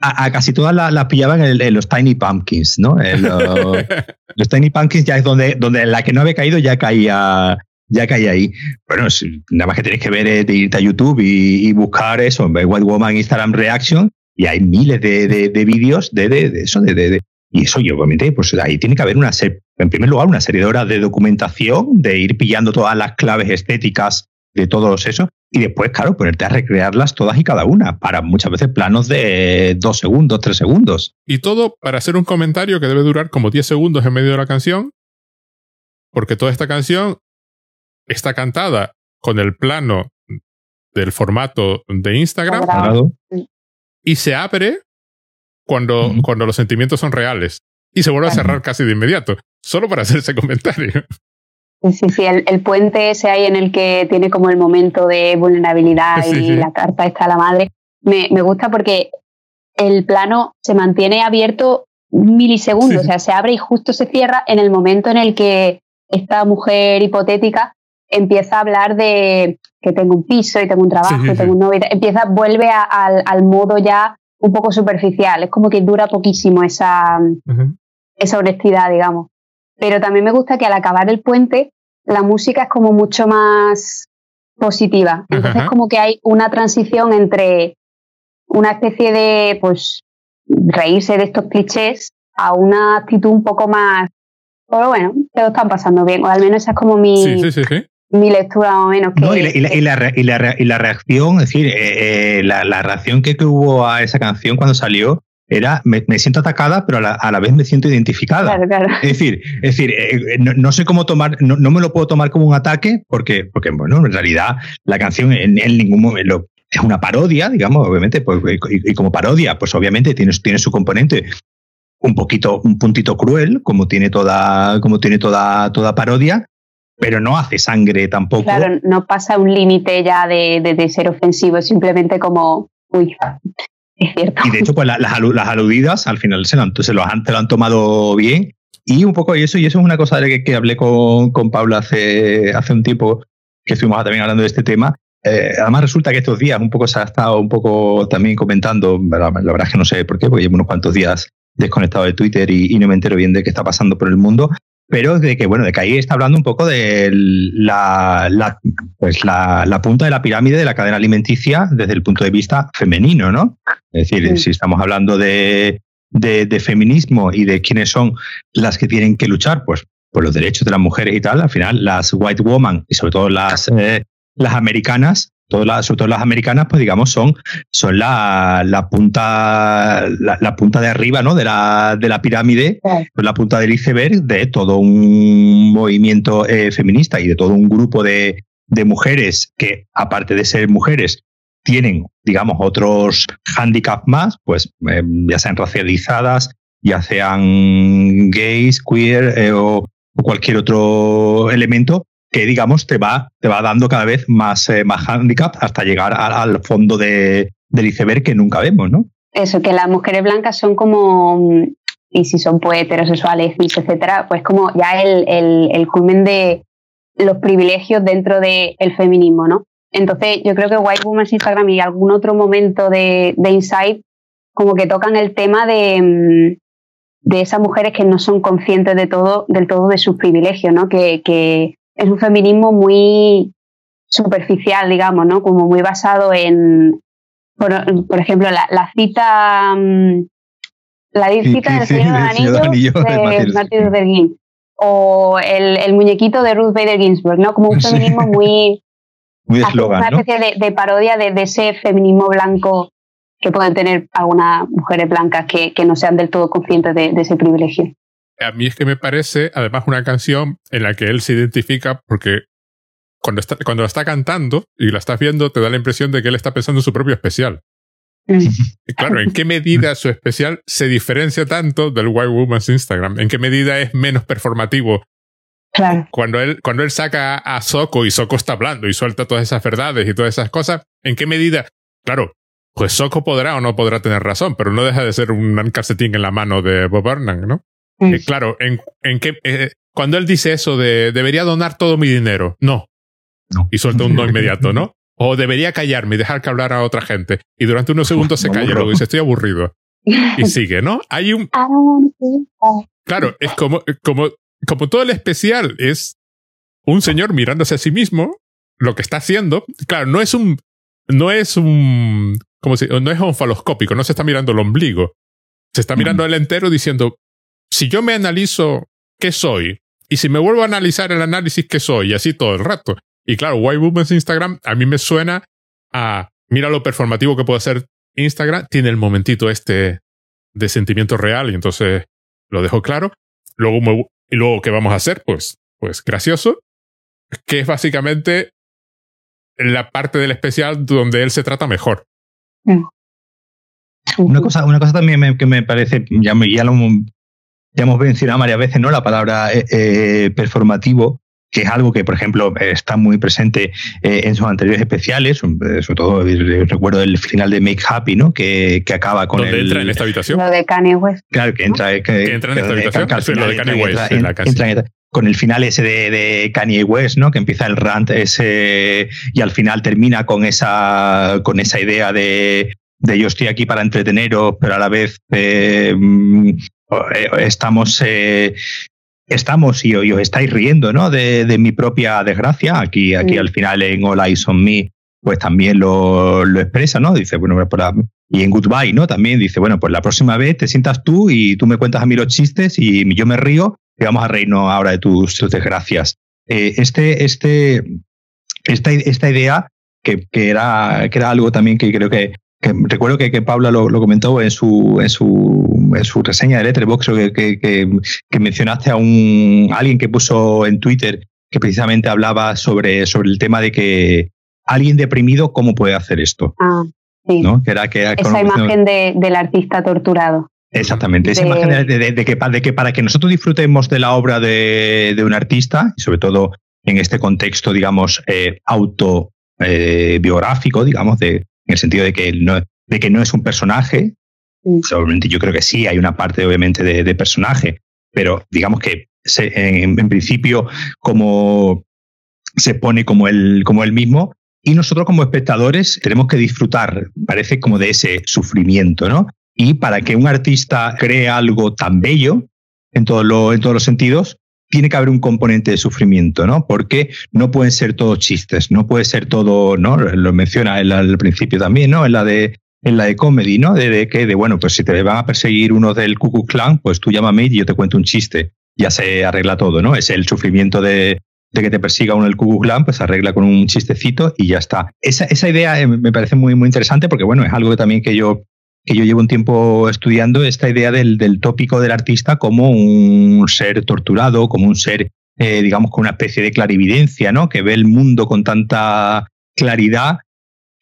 a, casi todas las pillaban en, los Tiny Pumpkins, ¿no? <laughs> los, Tiny Pumpkins ya es donde, donde la que no había caído ya caía, ya caía ahí. Bueno, nada más que tienes que ver es de irte a YouTube y, buscar eso, White Woman Instagram Reaction, y hay miles de, vídeos de, de, eso, de, y eso, y obviamente, pues ahí tiene que haber una serie, en primer lugar, una serie de horas de documentación, de ir pillando todas las claves estéticas de todos esos, y después, claro, ponerte a recrearlas todas y cada una, para muchas veces planos de dos segundos, tres segundos. Y todo para hacer un comentario que debe durar como 10 segundos en medio de la canción, porque toda esta canción está cantada con el plano del formato de Instagram y se abre cuando, cuando los sentimientos son reales. Y se vuelve a cerrar casi de inmediato, solo para hacer ese comentario. Sí, sí, el, puente ese ahí en el que tiene como el momento de vulnerabilidad y la carta está a la madre, me, me, gusta porque el plano se mantiene abierto milisegundos, o sea, se abre y justo se cierra en el momento en el que esta mujer hipotética empieza a hablar de que tengo un piso y tengo un trabajo y tengo un novio, empieza, vuelve al, al, modo ya un poco superficial, es como que dura poquísimo esa, esa honestidad, digamos. Pero también me gusta que al acabar el puente, la música es como mucho más positiva. Entonces, como que hay una transición entre una especie de, pues, reírse de estos clichés a una actitud un poco más, pero bueno, te lo están pasando bien, o al menos esa es como mi, mi lectura más o menos. y, la, y, la, y, la, reacción, es decir, eh, eh, la, reacción que, que, hubo a esa canción cuando salió era me, siento atacada, pero a la, vez me siento identificada. Es decir, es decir eh, eh, no, sé cómo tomar, no, me lo puedo tomar como un ataque, porque, porque bueno, en realidad la canción en, ningún momento es una parodia, digamos, obviamente, pues, y, como parodia, pues obviamente tiene, tiene su componente un poquito, un puntito cruel, como tiene toda, como tiene toda, toda parodia, pero no hace sangre tampoco. Claro, no pasa un límite ya de, de, ser ofensivo, simplemente como, uy, Y de hecho, pues las, aludidas al final se lo, han, tomado bien. Y un poco eso, y eso es una cosa de que, hablé con, con Paula hace, hace un tiempo, que estuvimos también hablando de este tema. Eh, además resulta que estos días un poco se ha estado un poco también comentando, la, verdad es que no sé por qué, porque llevo unos cuantos días desconectado de Twitter y, y, no me entero bien de qué está pasando por el mundo, pero de que, bueno, de que ahí está hablando un poco de la, la, pues la, la, punta de la pirámide de la cadena alimenticia desde el punto de vista femenino, ¿no? Es decir, si estamos hablando de, de, de, feminismo y de quiénes son las que tienen que luchar, pues por los derechos de las mujeres y tal, al final las white woman y sobre todo las, eh, las americanas todas las, sobre todo las americanas, pues digamos, son, son la, la punta, la, punta de arriba, ¿no? De la, de la pirámide, pues la punta del iceberg de todo un movimiento eh, feminista y de todo un grupo de, de mujeres que, aparte de ser mujeres, tienen, digamos, otros handicaps más, pues eh, ya sean racializadas, ya sean gays, queer eh, o, cualquier otro elemento que digamos te va, te va dando cada vez más, eh, más handicap hasta llegar al fondo de, del iceberg que nunca vemos, ¿no? Eso, que las mujeres blancas son como, y si son pues heterosexuales, etcétera, pues como ya el, el, culmen de los privilegios dentro del feminismo, ¿no? Entonces, yo creo que White Women's Instagram y algún otro momento de, de Insight como que tocan el tema de, de esas mujeres que no son conscientes de todo, del todo de sus privilegios, ¿no? Que es un feminismo muy superficial, digamos, ¿no? Como muy basado en, por, ejemplo, la, cita, mm, la cita del Señor, de, Anillo, de, Martin Luther King. o el, muñequito de Ruth Bader Ginsburg, ¿no? Como un <laughs> feminismo muy... <laughs> muy eslogan, Una especie de, parodia de, ese feminismo blanco que pueden tener algunas mujeres blancas que, no sean del todo conscientes de, ese privilegio. A mí es que me parece, además, una canción en la que él se identifica porque cuando, está, cuando la está cantando y la estás viendo, te da la impresión de que él está pensando en su propio especial. Claro, ¿en qué medida su especial se diferencia tanto del White Woman's Instagram? ¿En qué medida es menos performativo? Claro. Cuando él, cuando él saca a Soko y Soko está hablando y suelta todas esas verdades y todas esas cosas, ¿en qué medida? Claro, pues Soko podrá o no podrá tener razón, pero no deja de ser un calcetín en la mano de Bob Burnham, ¿no? Mm. Eh, claro, en, en qué, eh, cuando él dice eso de debería donar todo mi dinero, no. No. Y suelta un no <laughs> inmediato, ¿no? O debería callarme y dejar que hablara a otra gente. Y durante unos segundos se calla y luego dice, estoy aburrido. Y <laughs> sigue, ¿no? Hay un... Claro, es como, como, como todo el especial es un señor mirándose a sí mismo, lo que está haciendo. Claro, no es un... No es un... Como si, no es onfaloscópico, no se está mirando el ombligo. Se está mirando el entero diciendo, si yo me analizo qué soy, y si me vuelvo a analizar el análisis que soy, y así todo el rato, y claro, White Women's Instagram a mí me suena a, mira lo performativo que puede hacer Instagram, tiene el momentito este de sentimiento real y entonces lo dejo claro. Luego, y luego, ¿qué vamos a hacer? Pues, pues gracioso, que es básicamente la parte del especial donde él se trata mejor. Mm. Una cosa, una cosa también que me parece, ya, ya, lo, ya hemos mencionado varias veces, ¿no? La palabra eh, eh, performativo, que es algo que, por ejemplo, está muy presente eh, en sus anteriores especiales, eh, sobre todo recuerdo el final de Make Happy, ¿no? Que, que acaba con ¿Dónde entra en esta habitación? Lo de Kanye West. Claro, que entra... Que, entra en esta habitación, lo de Kanye West. en la entra, con el final ese de, de, Kanye West, ¿no? Que empieza el rant ese y al final termina con esa, con esa idea de, de yo estoy aquí para entreteneros, pero a la vez eh, mm, estamos estamos y, os estáis riendo ¿no? de, mi propia desgracia. Aquí, aquí al final en All Eyes on Me, pues también lo, lo expresa, ¿no? Dice, bueno, y en Goodbye, ¿no? También dice, bueno, pues la próxima vez te sientas tú y tú me cuentas a mí los chistes y yo me río y vamos a reírnos ahora de tus, desgracias. Eh, este, este, esta, esta idea que, que, era, que era algo también que creo que, recuerdo que, que Paula lo, comentó en su, en su, su reseña de Letterboxd, que, que, mencionaste a un alguien que puso en Twitter que precisamente hablaba sobre, sobre el tema de que alguien deprimido, ¿cómo puede hacer esto? Ah, sí. Que era, que Esa imagen de, del artista torturado. Exactamente, esa imagen de, de, que, de que para que nosotros disfrutemos de la obra de, un artista, y sobre todo en este contexto, digamos, eh, autobiográfico, eh, digamos, de, en el sentido de que no, de que no es un personaje. Yo creo que sí, hay una parte obviamente de, personaje, pero digamos que en, principio como se pone como él, como él mismo y nosotros como espectadores tenemos que disfrutar, parece como de ese sufrimiento, ¿no? Y para que un artista cree algo tan bello en, todo en todos los sentidos, tiene que haber un componente de sufrimiento, ¿no? Porque no pueden ser todos chistes, no puede ser todo, ¿no? Lo menciona al principio también, ¿no? En la de en la de comedy, ¿no? De, que, de bueno, pues si te van a perseguir uno del Ku Klux Klan, pues tú llámame y yo te cuento un chiste. Ya se arregla todo, ¿no? Es el sufrimiento de, de que te persiga uno del Ku Klux Klan, pues arregla con un chistecito y ya está. Esa, idea eh, me parece muy, muy interesante porque, bueno, es algo también que yo que yo llevo un tiempo estudiando esta idea del, del tópico del artista como un ser torturado, como un ser, eh, digamos, con una especie de clarividencia, ¿no? Que ve el mundo con tanta claridad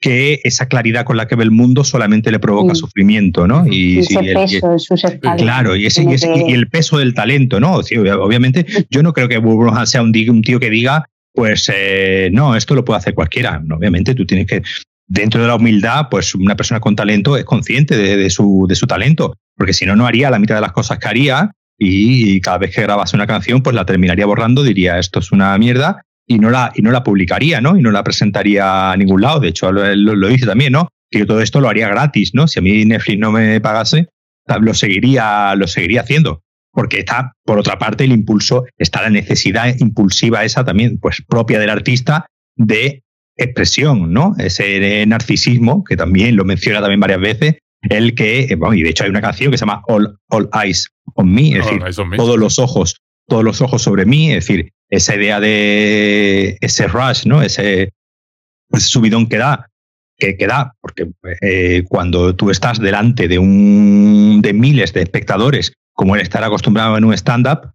que esa claridad con la que ve el mundo solamente le provoca sufrimiento, ¿no? Y, ese peso sus Claro, y, ese, y, el peso del talento, ¿no? obviamente, yo no creo que Burroughs sea un, un, tío que diga, pues, eh, no, esto lo puede hacer cualquiera. obviamente, tú tienes que dentro de la humildad, pues una persona con talento es consciente de, su, de su talento, porque si no, no haría la mitad de las cosas que haría y, cada vez que grabase una canción, pues la terminaría borrando, diría esto es una mierda y no la, y no la publicaría, ¿no? Y no la presentaría a ningún lado. De hecho, lo, dice también, ¿no? Que yo todo esto lo haría gratis, ¿no? Si a mí Netflix no me pagase, lo seguiría, lo seguiría haciendo. Porque está, por otra parte, el impulso, está la necesidad impulsiva esa también, pues propia del artista, de expresión, ¿no? Ese narcisismo, que también lo menciona también varias veces, el que, bueno, y de hecho hay una canción que se llama All, All Eyes on Me, es decir, todos los ojos todos los ojos sobre mí, es decir, esa idea de ese rush, ¿no? Ese, subidón que da, que, que da, porque eh, cuando tú estás delante de un de miles de espectadores, como el estar acostumbrado en un stand-up,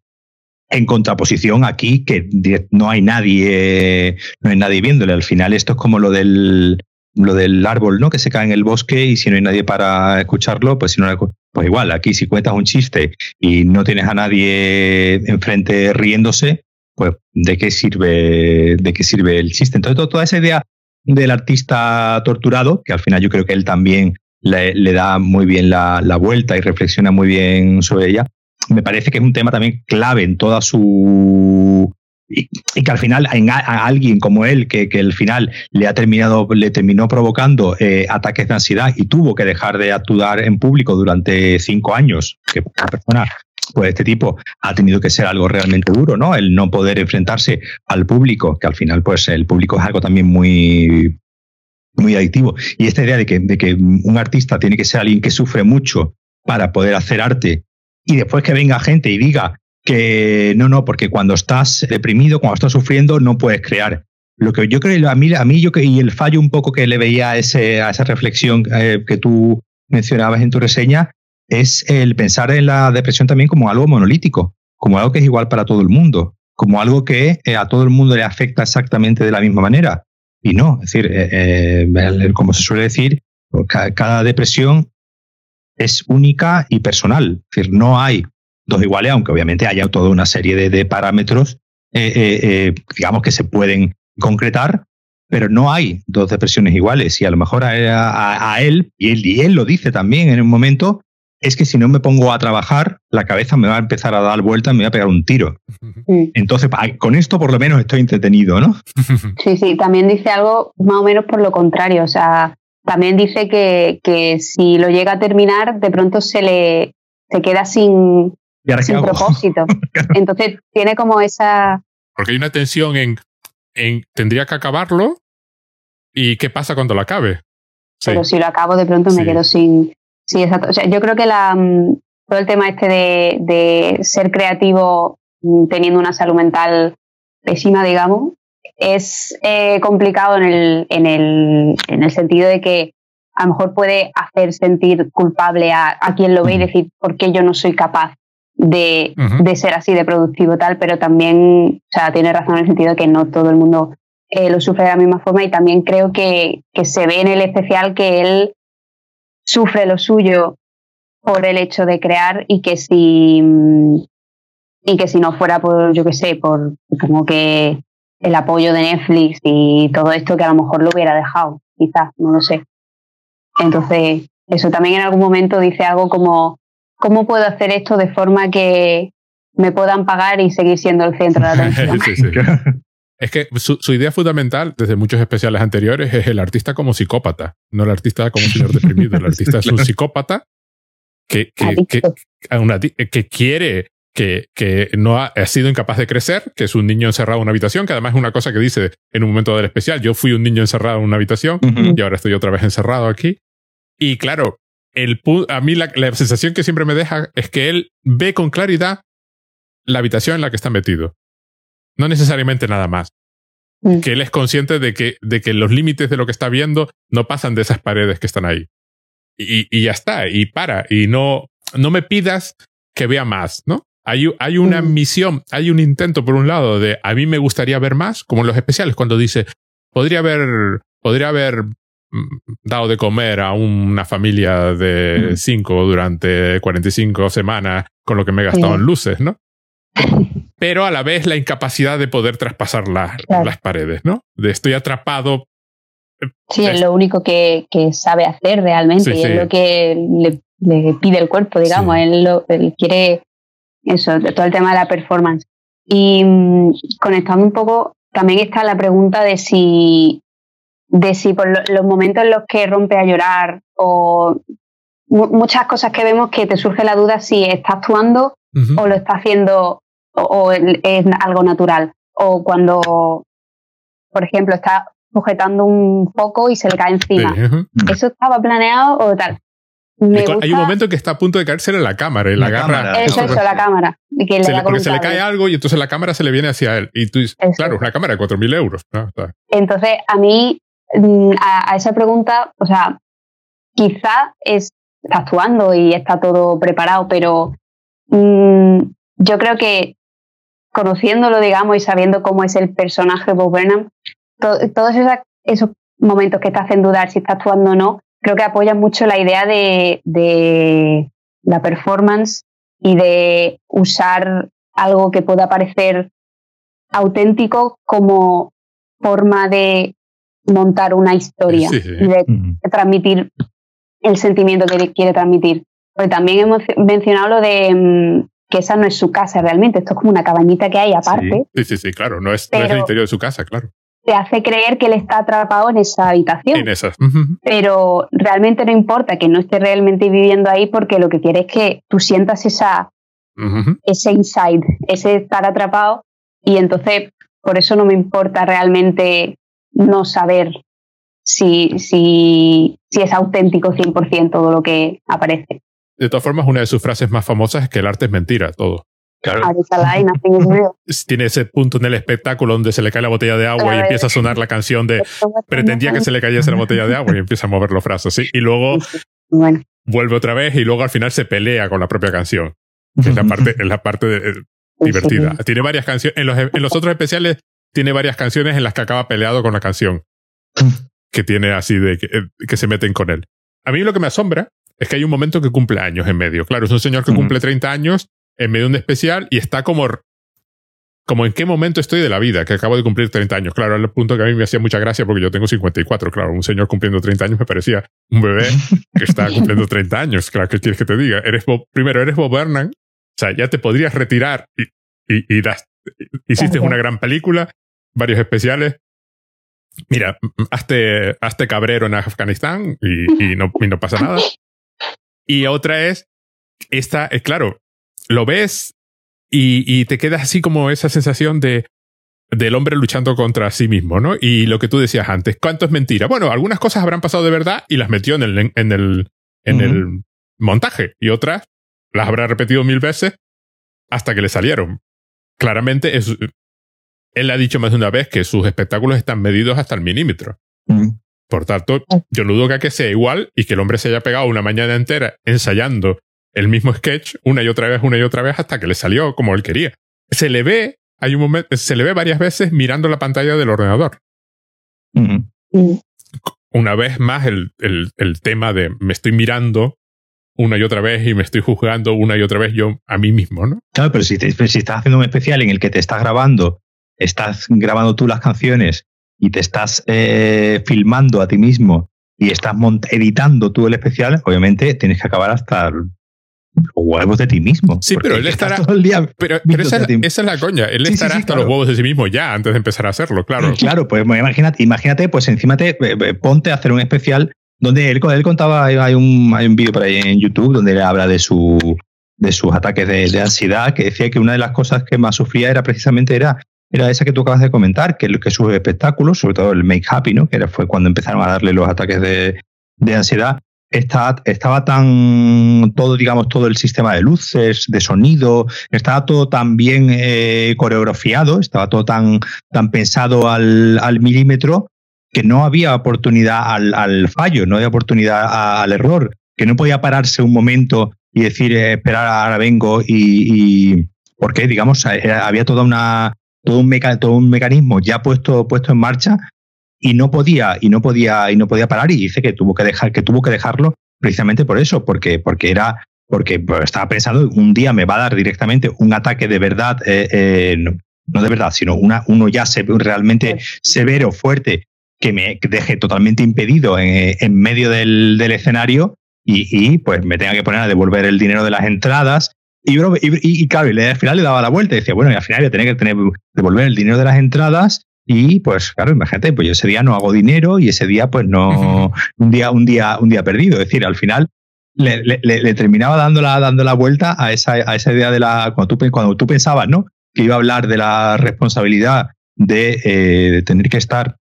en contraposición aquí, que no hay nadie, no hay nadie viéndole. Al final, esto es como lo del lo del árbol, ¿no? Que se cae en el bosque y si no hay nadie para escucharlo, pues si no pues igual, aquí si cuentas un chiste y no tienes a nadie enfrente riéndose, pues ¿de qué sirve, de qué sirve el chiste? Entonces, toda esa idea del artista torturado, que al final yo creo que él también le, da muy bien la, vuelta y reflexiona muy bien sobre ella, me parece que es un tema también clave en toda su y, que al final a, alguien como él, que, que al final le ha terminado, le terminó provocando eh, ataques de ansiedad y tuvo que dejar de actuar en público durante cinco años, que una persona pues este tipo ha tenido que ser algo realmente duro, ¿no? El no poder enfrentarse al público, que al final, pues el público es algo también muy, muy adictivo. Y esta idea de que, de que un artista tiene que ser alguien que sufre mucho para poder hacer arte y después que venga gente y diga que no, no, porque cuando estás deprimido, cuando estás sufriendo, no puedes crear. Lo que yo creo, a mí, a mí yo y el fallo un poco que le veía a, ese, esa reflexión eh, que tú mencionabas en tu reseña, es el pensar en la depresión también como algo monolítico, como algo que es igual para todo el mundo, como algo que eh, a todo el mundo le afecta exactamente de la misma manera. Y no, es decir, eh, como se suele decir, cada depresión es única y personal. Es decir, no hay dos iguales, aunque obviamente haya toda una serie de, parámetros, eh, eh, eh, digamos, que se pueden concretar, pero no hay dos depresiones iguales. Y a lo mejor a, él, y él, y él lo dice también en un momento, es que si no me pongo a trabajar, la cabeza me va a empezar a dar vueltas, me va a pegar un tiro. Entonces, con esto por lo menos estoy entretenido, ¿no? <laughs> Sí, sí, también dice algo más o menos por lo contrario. O sea, también dice que, que si lo llega a terminar, de pronto se le se queda sin, sin propósito. <laughs> Entonces tiene como esa... Porque hay una tensión en, en tendría que acabarlo y qué pasa cuando lo acabe. Pero si lo acabo de pronto me quedo sin... Sí, exacto. O sea, yo creo que la, mm, todo el tema este de, de ser creativo mm, teniendo una salud mental pésima, digamos, es eh, complicado en el, en, el, en el sentido de que a lo mejor puede hacer sentir culpable a, a quien lo ve y decir, ¿por qué yo no soy capaz de, de, ser así de productivo tal, pero también, o sea, tiene razón en el sentido de que no todo el mundo eh, lo sufre de la misma forma y también creo que, que se ve en el especial que él sufre lo suyo por el hecho de crear y que si y que si no fuera por, yo qué sé, por como que el apoyo de Netflix y todo esto que a lo mejor lo hubiera dejado, quizás, no lo sé. Entonces, eso también en algún momento dice algo como ¿cómo puedo hacer esto de forma que me puedan pagar y seguir siendo el centro de <laughs> atención? Es que su, idea fundamental, desde muchos especiales anteriores, es el artista como psicópata, no el artista como un señor deprimido. El artista es un <laughs> psicópata que, que, quiere, que, que no ha, sido incapaz de crecer, que es un niño encerrado en una habitación, que además es una cosa que dice en un momento del especial, yo fui un niño encerrado en una habitación y ahora estoy otra vez encerrado aquí. Y claro, el, a mí la, sensación que siempre me deja es que él ve con claridad la habitación en la que está metido. No necesariamente nada más. Mm. Que él es consciente de que, de que los límites de lo que está viendo no pasan de esas paredes que están ahí. Y, y ya está, y para. Y no, no me pidas que vea más, ¿no? Hay, hay una mm. misión, hay un intento, por un lado, de a mí me gustaría ver más, como en los especiales, cuando dice, podría haber, podría haber dado de comer a una familia de cinco durante 45 semanas con lo que me he gastado en luces, ¿no? <laughs> Pero a la vez la incapacidad de poder traspasar las paredes, ¿no? De estoy atrapado. Sí, es, lo único que, que, sabe hacer realmente y es lo que le, le, pide el cuerpo, digamos. Él, lo, él quiere eso, todo el tema de la performance. Y mm, conectando un poco, también está la pregunta de si de si por los momentos en los que rompe a llorar o muchas cosas que vemos que te surge la duda si está actuando o lo está haciendo o, es algo natural. O cuando, por ejemplo, está sujetando un foco y se le cae encima. ¿Eso estaba planeado o tal? hay un momento que está a punto de caerse en la cámara y la, agarra. Eso, eso, la cámara. Que se le, porque se le cae algo y entonces la cámara se le viene hacia él. Y tú dices, claro, es una cámara de 4.000 euros. Entonces, a mí, mm, a, esa pregunta, o sea, quizá es, está actuando y está todo preparado, pero mmm, yo creo que conociéndolo, digamos, y sabiendo cómo es el personaje Bob Burnham, todos esos momentos que te hacen dudar si está actuando o no, creo que apoyan mucho la idea de, de la performance y de usar algo que pueda parecer auténtico como forma de montar una historia y de transmitir el sentimiento que quiere transmitir. Porque también hemos mencionado lo de mm, que esa no es su casa realmente, esto es como una cabañita que hay aparte. Sí, sí, sí, claro, no es, el interior de su casa, claro. Te hace creer que él está atrapado en esa habitación. En esas. Pero realmente no importa que no esté realmente viviendo ahí porque lo que quiere es que tú sientas esa, ese inside, ese estar atrapado y entonces por eso no me importa realmente no saber si, si, si es auténtico 100% todo lo que aparece. De todas formas, una de sus frases más famosas es que el arte es mentira, todo. Claro. <laughs> Tiene ese punto en el espectáculo donde se le cae la botella de agua y empieza a sonar la canción de pretendía que se le cayese la botella de agua y empieza a mover los brazos, ¿sí? Y luego vuelve otra vez y luego al final se pelea con la propia canción. es la parte, es la parte eh, divertida. Tiene varias canciones. En los, en los otros especiales tiene varias canciones en las que acaba peleado con la canción. Que tiene así de que, eh, que se meten con él. A mí lo que me asombra es que hay un momento que cumple años en medio. Claro, es un señor que cumple 30 años en medio de un especial y está como, como en qué momento estoy de la vida, que acabo de cumplir 30 años. Claro, al punto que a mí me hacía mucha gracia porque yo tengo 54. Claro, un señor cumpliendo 30 años me parecía un bebé que está <laughs> cumpliendo 30 años. Claro, ¿qué quieres que te diga? Eres primero, eres Bob Burnham. O sea, ya te podrías retirar y, y, hiciste una gran película, varios especiales. Mira, hazte, hazte cabrero en Afganistán y, no, y no pasa nada. Y otra es, esta, es claro, lo ves y, y, te quedas así como esa sensación de del hombre luchando contra sí mismo, ¿no? Y lo que tú decías antes, ¿cuánto es mentira? Bueno, algunas cosas habrán pasado de verdad y las metió en el, en el, en el montaje y otras las habrá repetido mil veces hasta que le salieron. Claramente, es, él ha dicho más de una vez que sus espectáculos están medidos hasta el milímetro. Por tanto, oh. yo no dudo que sea igual y que el hombre se haya pegado una mañana entera ensayando el mismo sketch una y otra vez, una y otra vez hasta que le salió como él quería. Se le ve, hay un momento, se le ve varias veces mirando la pantalla del ordenador. Una vez más el, el, el, tema de me estoy mirando una y otra vez y me estoy juzgando una y otra vez yo a mí mismo, ¿no? Claro, pero si, si estás haciendo un especial en el que te estás grabando, estás grabando tú las canciones y te estás eh, filmando a ti mismo y estás editando tú el especial, obviamente tienes que acabar hasta los huevos de ti mismo. Sí, pero él estará todo el día. Pero, esa, es la coña. Él estará hasta los huevos de sí mismo ya antes de empezar a hacerlo, claro. Claro, pues imagínate, imagínate, pues encima te eh, eh, ponte a hacer un especial donde él, él contaba, hay un, hay un vídeo por ahí en YouTube donde él habla de su de sus ataques de, ansiedad, que decía que una de las cosas que más sufría era precisamente era era esa que tú acabas de comentar, que, que sus espectáculos, sobre todo el Make Happy, ¿no? que fue cuando empezaron a darle los ataques de, de ansiedad, está, estaba tan todo, digamos, todo el sistema de luces, de sonido, estaba todo tan bien eh, coreografiado, estaba todo tan, tan pensado al, al milímetro que no había oportunidad al, al fallo, no había oportunidad al error, que no podía pararse un momento y decir, eh, esperar, ahora vengo y, y porque, digamos, había toda una, todo un, todo un mecanismo ya puesto, puesto en marcha y no podía, y no podía, y no podía parar, y dice que tuvo que dejar, que tuvo que dejarlo precisamente por eso, porque, porque era, porque pues, estaba pensando un día me va a dar directamente un ataque de verdad, eh, eh, no, de verdad, sino una, uno ya se, realmente severo, fuerte, que me deje totalmente impedido en, en medio del, del escenario y, y, pues me tenga que poner a devolver el dinero de las entradas y, y, claro, y al final le daba la vuelta y decía, bueno, y al final yo tenía que tener, devolver el dinero de las entradas y pues claro, imagínate, pues yo ese día no hago dinero y ese día pues no, un día, un día, un día perdido. Es decir, al final le, le, terminaba dando la, dando la vuelta a esa, a esa idea de la, cuando tú, cuando tú pensabas, ¿no? Que iba a hablar de la responsabilidad de, eh, de tener que estar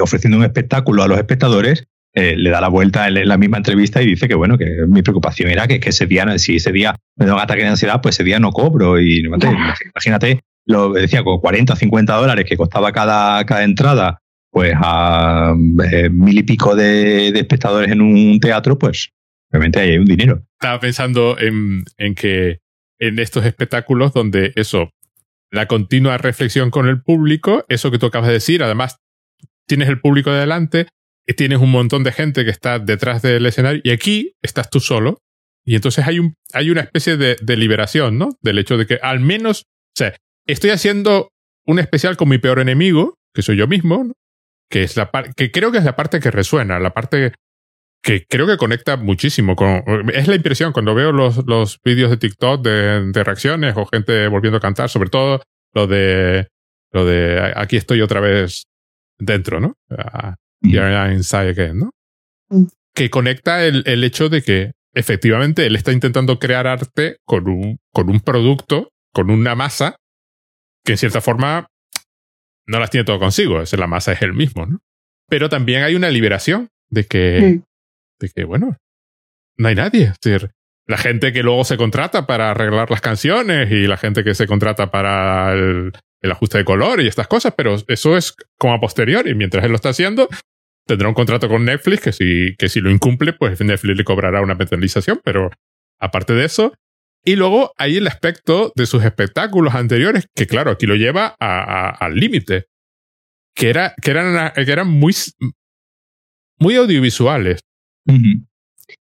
ofreciendo un espectáculo a los espectadores, eh, le da la vuelta en la misma entrevista y dice que bueno, que mi preocupación era que, ese día, si ese día me da un ataque de ansiedad, pues ese día no cobro. Y imagínate, lo decía, con 40 o 50 dólares que costaba cada, cada entrada, pues a eh, mil y pico de, espectadores en un teatro, pues obviamente hay un dinero. Estaba pensando en, en que en estos espectáculos donde eso, la continua reflexión con el público, eso que tú acabas de decir, además tienes el público de delante, tienes un montón de gente que está detrás del escenario y aquí estás tú solo. Y entonces hay, un, hay una especie de, de liberación, ¿no? Del hecho de que al menos, o sea, estoy haciendo un especial con mi peor enemigo, que soy yo mismo, ¿no? que es la que creo que es la parte que resuena, la parte que creo que conecta muchísimo con es la impresión cuando veo los, los vídeos de TikTok de, de, reacciones o gente volviendo a cantar, sobre todo lo de lo de aquí estoy otra vez dentro, ¿no? Uh, inside again, ¿no? Mm. Que conecta el, el hecho de que efectivamente él está intentando crear arte con un, con un producto, con una masa que en cierta forma no las tiene todo consigo, es la masa es el mismo, ¿no? Pero también hay una liberación de que, de que, bueno, no hay nadie. Es decir, la gente que luego se contrata para arreglar las canciones y la gente que se contrata para el, ajuste de color y estas cosas, pero eso es como a posteriori. Mientras él lo está haciendo, tendrá un contrato con Netflix que si, que si lo incumple, pues Netflix le cobrará una penalización, pero aparte de eso, y luego hay el aspecto de sus espectáculos anteriores, que claro, aquí lo lleva al límite, que, era, que, eran, que eran muy, muy audiovisuales.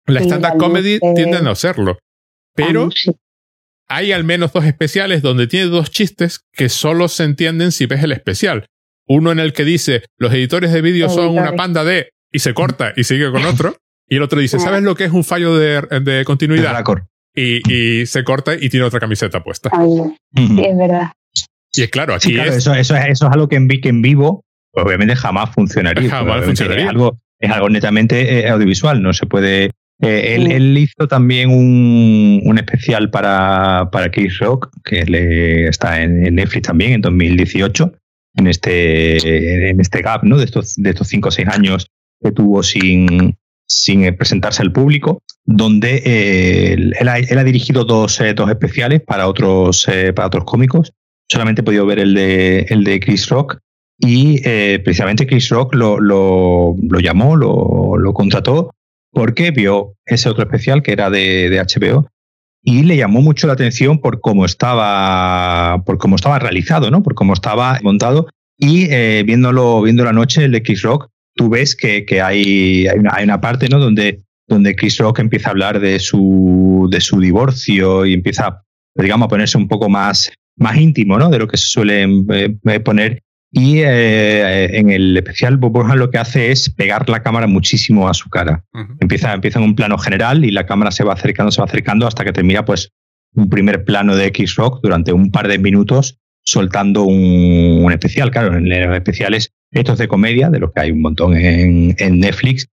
La stand-up comedy tiende a no serlo, pero hay al menos dos especiales donde tiene dos chistes que solo se entienden si ves el especial. Uno en el que dice, los editores de vídeo son una panda de, y se corta y sigue con otro. Y el otro dice, <laughs> ¿sabes lo que es un fallo de, de continuidad? y, se corta y tiene otra camiseta puesta. sí, es verdad. Y es claro, aquí es... Eso, eso, es, algo que en, que en vivo pues obviamente jamás funcionaría. Jamás funcionaría. Es algo, es algo netamente eh, audiovisual, no se puede... Eh, él, hizo también un, un especial para, para Chris Rock, que le, está en, Netflix también en 2018, en este, en este gap ¿no? de, estos, de estos cinco o seis años que tuvo sin, sin eh, presentarse al público, donde eh, él, ha, dirigido dos, eh, dos especiales para otros, para otros cómicos. Solamente he podido ver el de, el de Chris Rock y precisamente Chris Rock lo, lo, lo llamó, lo, lo, contrató porque vio ese otro especial que era de, HBO y le llamó mucho la atención por cómo estaba, por cómo estaba realizado, ¿no? Por cómo estaba montado y viéndolo, viendo la noche el de Chris Rock tú ves que, que hay, hay, una, hay, una, parte ¿no? donde, donde Chris Rock empieza a hablar de su, de su divorcio y empieza, digamos, a ponerse un poco más, más íntimo ¿no? de lo que se suele eh, eh, poner. Y eh, en el especial, Bob Burhan lo que hace es pegar la cámara muchísimo a su cara. empieza, empieza en un plano general y la cámara se va acercando, se va acercando hasta que termina pues, un primer plano de Chris Rock durante un par de minutos soltando un, un especial. Claro, en los especiales estos de comedia, de los que hay un montón en, Netflix,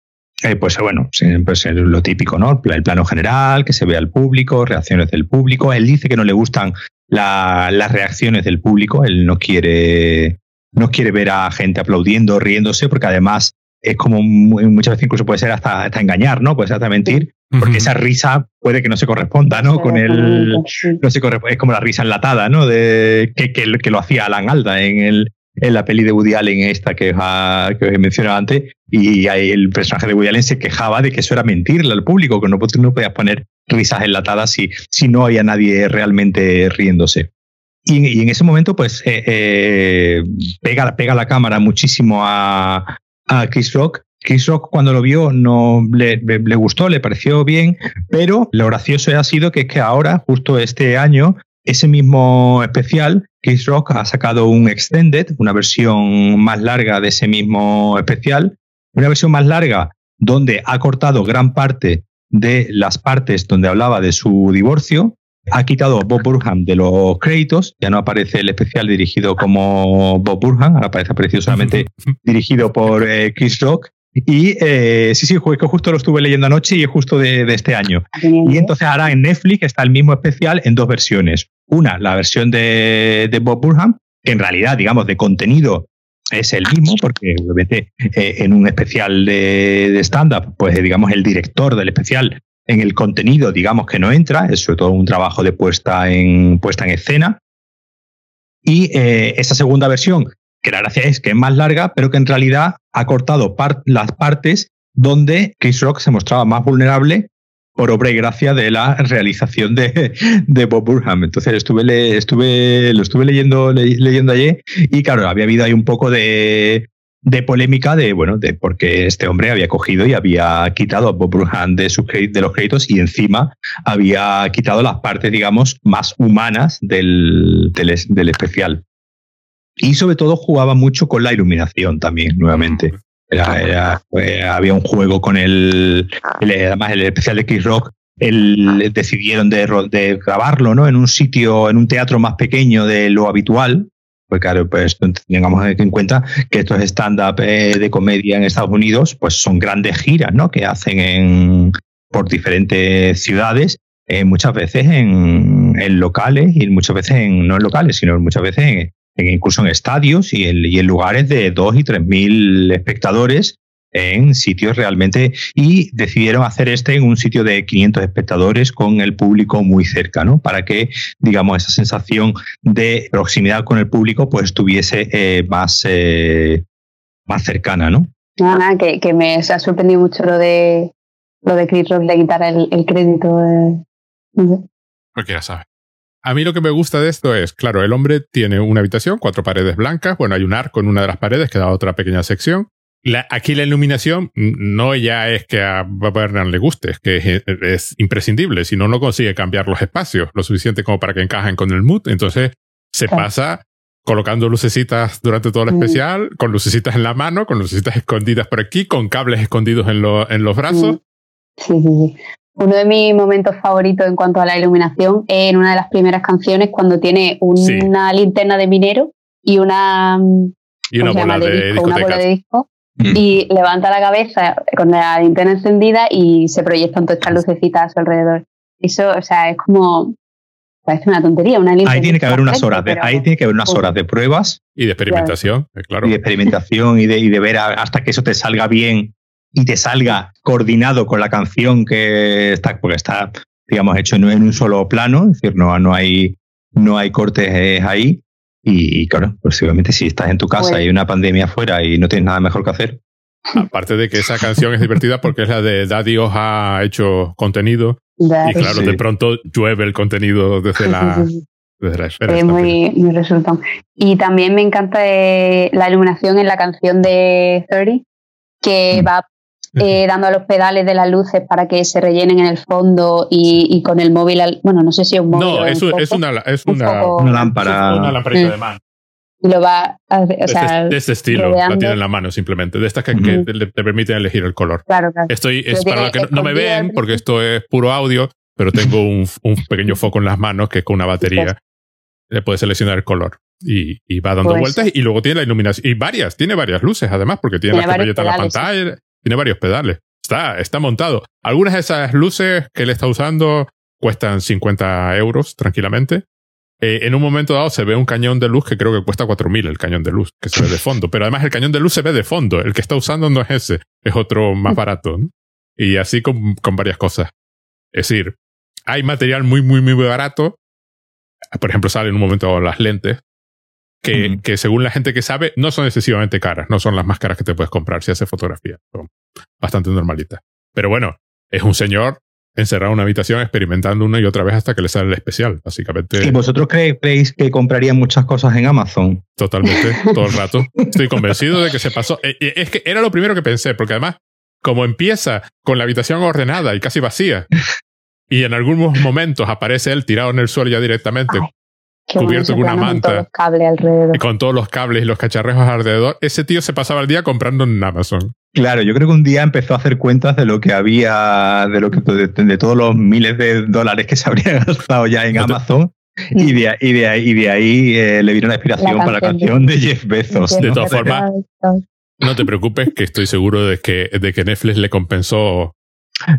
eh, pues bueno, pues lo típico, ¿no? El plano general, que se vea el público, reacciones del público. Él dice que no le gustan las reacciones del público, él no quiere, no quiere ver a gente aplaudiendo, riéndose, porque además es como muchas veces incluso puede ser hasta, hasta engañar, ¿no? Puede ser hasta mentir, porque esa risa puede que no se corresponda, ¿no? Con el. No se es como la risa enlatada, ¿no? De que, que, que lo hacía Alan Alda en el, en la peli de Woody Allen esta que, que os he mencionado antes, y ahí el personaje de Woody Allen se quejaba de que eso era mentirle al público, que no, no podías poner risas enlatadas si, si no había nadie realmente riéndose. Y, en ese momento, pues, eh, eh, pega, pega la cámara muchísimo a, Chris Rock. Chris Rock cuando lo vio no le, le, gustó, le pareció bien, pero lo gracioso ha sido que es que ahora, justo este año, ese mismo especial, Chris Rock ha sacado un extended, una versión más larga de ese mismo especial, una versión más larga donde ha cortado gran parte de las partes donde hablaba de su divorcio, ha quitado a Bob Burham de los créditos, ya no aparece el especial dirigido como Bob Burham, ahora aparece aparecido solamente <laughs> dirigido por eh, Chris Rock, y eh, sí, sí, que justo lo estuve leyendo anoche y es justo de, este año. Y entonces ahora en Netflix está el mismo especial en dos versiones. Una, la versión de, Bob Burham, que en realidad, digamos, de contenido es el mismo, porque obviamente eh, en un especial de, de stand-up, pues digamos el director del especial en el contenido, digamos que no entra, es sobre todo un trabajo de puesta en, puesta en escena. Y eh, esa segunda versión, que la gracia es que es más larga, pero que en realidad ha cortado las partes donde Chris Rock se mostraba más vulnerable por obra y gracia de la realización de, de Bob Burham. Entonces estuve, estuve, lo estuve leyendo, leyendo ayer y claro, había habido ahí un poco de, de polémica de, bueno, de porque este hombre había cogido y había quitado a Bob Burham de, sus, de los créditos y encima había quitado las partes, digamos, más humanas del, del, especial. Y sobre todo jugaba mucho con la iluminación también, nuevamente. Era, había un juego con el, además el especial de Chris Rock, el, decidieron de, de, grabarlo ¿no? en un sitio, en un teatro más pequeño de lo habitual. Pues claro, pues tengamos en cuenta que estos stand-up eh, de comedia en Estados Unidos, pues son grandes giras, ¿no? Que hacen en, por diferentes ciudades, eh, muchas veces en, en, locales y muchas veces en, no en locales, sino muchas veces en, incluso en estadios y en, lugares de dos y tres mil espectadores en sitios realmente y decidieron hacer este en un sitio de 500 espectadores con el público muy cerca, ¿no? Para que, digamos, esa sensación de proximidad con el público pues estuviese eh, más, eh, más cercana, ¿no? Nada, que, que me ha sorprendido mucho lo de lo de Chris Rock de quitar el, el crédito. De... Porque ya sabes. A mí lo que me gusta de esto es, claro, el hombre tiene una habitación, cuatro paredes blancas, bueno, hay un arco en una de las paredes que da otra pequeña sección. Aquí la iluminación no ya es que a Bernard le guste, es que es, imprescindible, si no, no consigue cambiar los espacios lo suficiente como para que encajen con el mood. Entonces se pasa colocando lucecitas durante todo el mm. especial, con lucecitas en la mano, con lucecitas escondidas por aquí, con cables escondidos en, en los brazos. Mm. Sí, sí, sí. Uno de mis momentos favoritos en cuanto a la iluminación es en una de las primeras canciones cuando tiene una linterna de minero y una, y una, bola de, disco, una bola de disco. Mm. Y levanta la cabeza con la linterna encendida y se proyectan todas estas lucecitas a su alrededor. Eso, o sea, es como. Parece una tontería, una Ahí tiene que haber unas horas de, ahí tiene que haber unas horas de pruebas. Y de experimentación, claro. Y de experimentación y de, y de ver hasta que eso te salga bien y te salga coordinado con la canción que está, porque está, digamos, hecho en, un solo plano, es decir, no, no, hay, no hay cortes ahí. Y, claro, posiblemente si estás en tu casa y hay una pandemia afuera y no tienes nada mejor que hacer. Aparte de que esa canción es divertida porque es la de Daddy Oja ha hecho contenido. y claro, de pronto llueve el contenido desde la, desde la esfera. Es muy, muy resultón. Y también me encanta eh, la iluminación en la canción de 30, que mm. va eh, <laughs> dando a los pedales de las luces para que se rellenen en el fondo y, con el móvil, bueno, no sé si es un móvil. No, es, una, es una, una, lámpara. Una lamparita de mano. Y lo va a, o de, este, estilo, la tiene en la mano simplemente, de estas que, te permiten elegir el color. Claro, claro. Estoy, es para los que no me ven, porque esto es puro audio, pero tengo un, un pequeño foco en las manos que con una batería le puedes seleccionar el color y, y va dando pues vueltas y luego tiene la iluminación y varias, tiene varias luces además porque tiene, las que proyectan la pantalla, tiene varios pedales. Está, está montado. Algunas de esas luces que él está usando cuestan 50 euros tranquilamente. Eh, en un momento dado se ve un cañón de luz que creo que cuesta 4.000 el cañón de luz, que se ve de fondo. Pero además el cañón de luz se ve de fondo. El que está usando no es ese, es otro más barato. Y así con, con varias cosas. Es decir, hay material muy, muy, muy barato. Por ejemplo, salen en un momento dado las lentes, que, que, según la gente que sabe, no son excesivamente caras, no son las más caras que te puedes comprar si haces fotografía, son bastante normalitas. Pero bueno, es un señor encerrado en una habitación experimentando una y otra vez hasta que le sale el especial, básicamente. ¿Y vosotros creéis que comprarían muchas cosas en Amazon? Totalmente, <laughs> todo el rato. Estoy convencido de que se pasó. Eh, eh, es que era lo primero que pensé, porque además, como empieza con la habitación ordenada y casi vacía, y en algunos momentos aparece él tirado en el suelo ya directamente, cubierto con una manta. alrededor. con todos los cables y los cacharrejos alrededor. Ese tío se pasaba el día comprando en Amazon. Claro, yo creo que un día empezó a hacer cuentas de lo que había, de lo que de, todos los miles de dólares que se habrían <laughs> gastado ya en Amazon. Y de, y de ahí, y de ahí eh, le vino la inspiración para la canción de, Jeff Bezos. De todas formas, no te preocupes, que estoy seguro de que, de que Netflix le compensó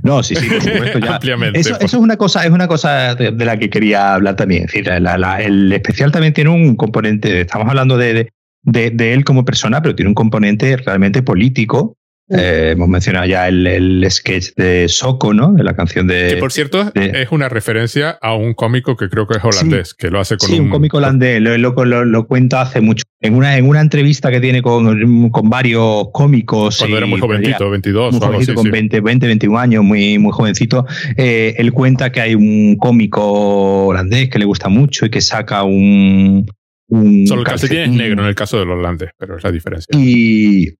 no, sí, sí, por supuesto. <laughs> Ya. Eso, eso, es una cosa, es una cosa de, la que quería hablar también. Es decir, el especial también tiene un componente. Estamos hablando de, de, de, él como persona, pero tiene un componente realmente político eh, hemos mencionado ya el, sketch de Soko, ¿no? De la canción de. Que por cierto, es una referencia a un cómico que creo que es holandés, que lo hace con sí, un, cómico holandés, lo, lo, lo, cuenta hace mucho. En una, en una entrevista que tiene con, con varios cómicos. Cuando era muy jovencito, 22 muy jovencito, con 20, 20, 21 años, muy, muy jovencito. Eh, él cuenta que hay un cómico holandés que le gusta mucho y que saca un. un Solo el calcetín es negro en el caso del holandés, pero es la diferencia. Y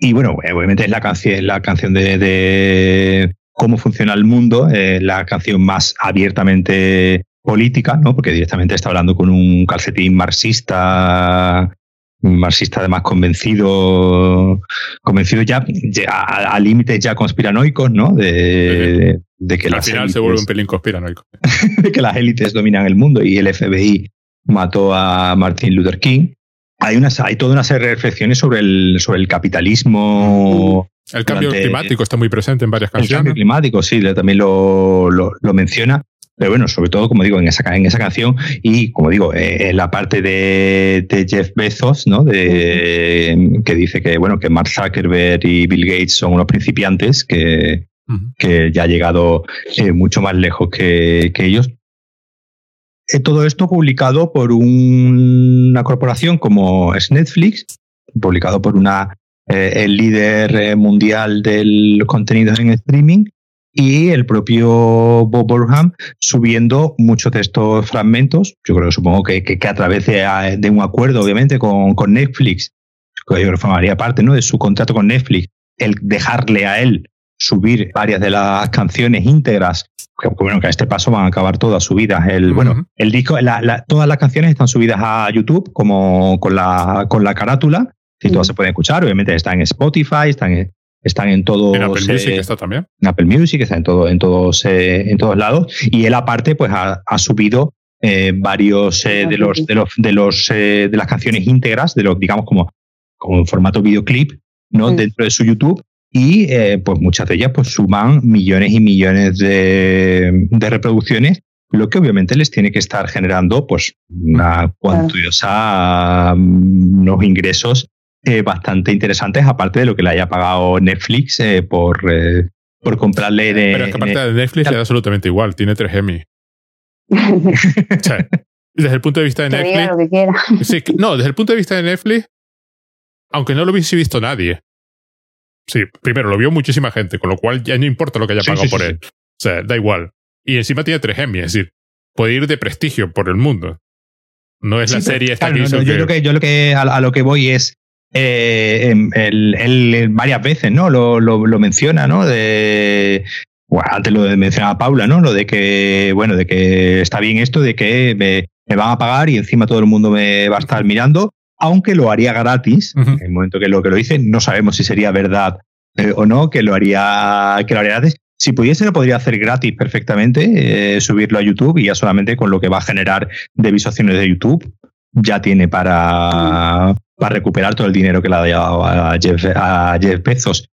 y bueno, obviamente es la canción, la canción de, cómo funciona el mundo, eh, la canción más abiertamente política, ¿no? Porque directamente está hablando con un calcetín marxista, marxista además convencido, convencido ya, a, límites ya conspiranoicos, ¿no? De, que al final se vuelve un pelín conspiranoico. <laughs> de que las élites dominan el mundo y el FBI mató a Martin Luther King hay, una, hay toda una serie de reflexiones sobre el, sobre el capitalismo. El cambio climático está muy presente en varias canciones. El cambio climático, sí, también lo, lo, menciona. Pero bueno, sobre todo, como digo, en esa, en esa canción y, como digo, eh, en la parte de, de, Jeff Bezos, ¿no? De, que dice que, bueno, que Mark Zuckerberg y Bill Gates son unos principiantes que, que ya ha llegado eh, mucho más lejos que, que ellos. Eh, todo esto publicado por una corporación como es Netflix, publicado por una eh, el líder eh, mundial del contenido en streaming y el propio Bob Burham subiendo muchos de estos fragmentos. Yo creo, supongo que, que, a través de, un acuerdo, obviamente, con, con Netflix, que yo creo que formaría parte ¿no? de su contrato con Netflix, el dejarle a él subir varias de las canciones íntegras, que, bueno, que a este paso van a acabar todas subidas. El, Bueno, el disco, todas las canciones están subidas a YouTube como con la, con la carátula, y todas se pueden escuchar, obviamente están en Spotify, están en, están en todos. En Apple Music está también. En Apple Music, está en, todo, en, todos, eh, en todos lados. Y él aparte, pues ha, subido eh, varios eh, de los de los de los de las canciones íntegras, de los, digamos, como, como en formato videoclip, ¿no? Dentro de su YouTube y eh, pues muchas de ellas pues suman millones y millones de, reproducciones, lo que obviamente les tiene que estar generando pues una cuantiosa mm, unos ingresos eh, bastante interesantes, aparte de lo que le haya pagado Netflix eh, por, por comprarle de, Pero es que aparte de Netflix le da absolutamente igual, tiene tres Emmy. <laughs> desde el punto de vista de Netflix. no, desde el punto de vista de Netflix, aunque no lo hubiese visto nadie, Sí, primero lo vio muchísima gente, con lo cual ya no importa lo que haya pagado por él. O sea, da igual. Y encima tiene tres Emmy, es decir, puede ir de prestigio por el mundo. No es la serie esta que, yo, lo que yo lo que a, lo que voy es eh, él, em, varias veces, ¿no? Lo, lo, menciona, ¿no? De bueno, antes lo mencionaba Paula, ¿no? Lo de que, bueno, de que está bien esto, de que me, me, van a pagar y encima todo el mundo me va a estar mirando aunque lo haría gratis, en el momento que lo que lo dice, no sabemos si sería verdad eh, o no, que lo haría, que lo haría gratis. Si pudiese, lo podría hacer gratis perfectamente, eh, subirlo a YouTube y ya solamente con lo que va a generar de visualizaciones de YouTube, ya tiene para, para recuperar todo el dinero que le ha dado a Jeff, a Jeff Bezos.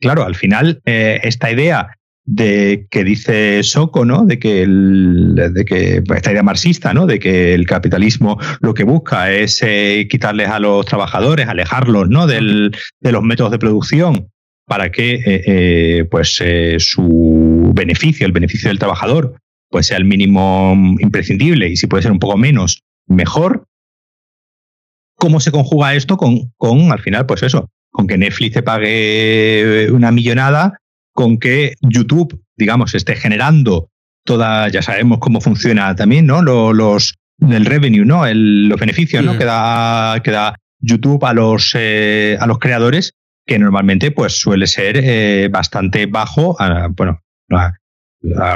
Claro, al final, eh, esta idea de que dice Soco, ¿no? De que, el, de que esta idea marxista, ¿no? De que el capitalismo lo que busca es eh, quitarles a los trabajadores, alejarlos, ¿no? Del, de los métodos de producción para que, eh, eh, pues, su beneficio, el beneficio del trabajador, pues sea el mínimo imprescindible y si puede ser un poco menos, mejor. ¿Cómo se conjuga esto con, con al final, pues eso, con que Netflix te pague una millonada con que YouTube, digamos, esté generando toda, ya sabemos cómo funciona también, ¿no? Los, el revenue, ¿no? El, los beneficios, ¿no? Que da, que da YouTube a los, eh, a los creadores, que normalmente pues suele ser eh, bastante bajo, bueno,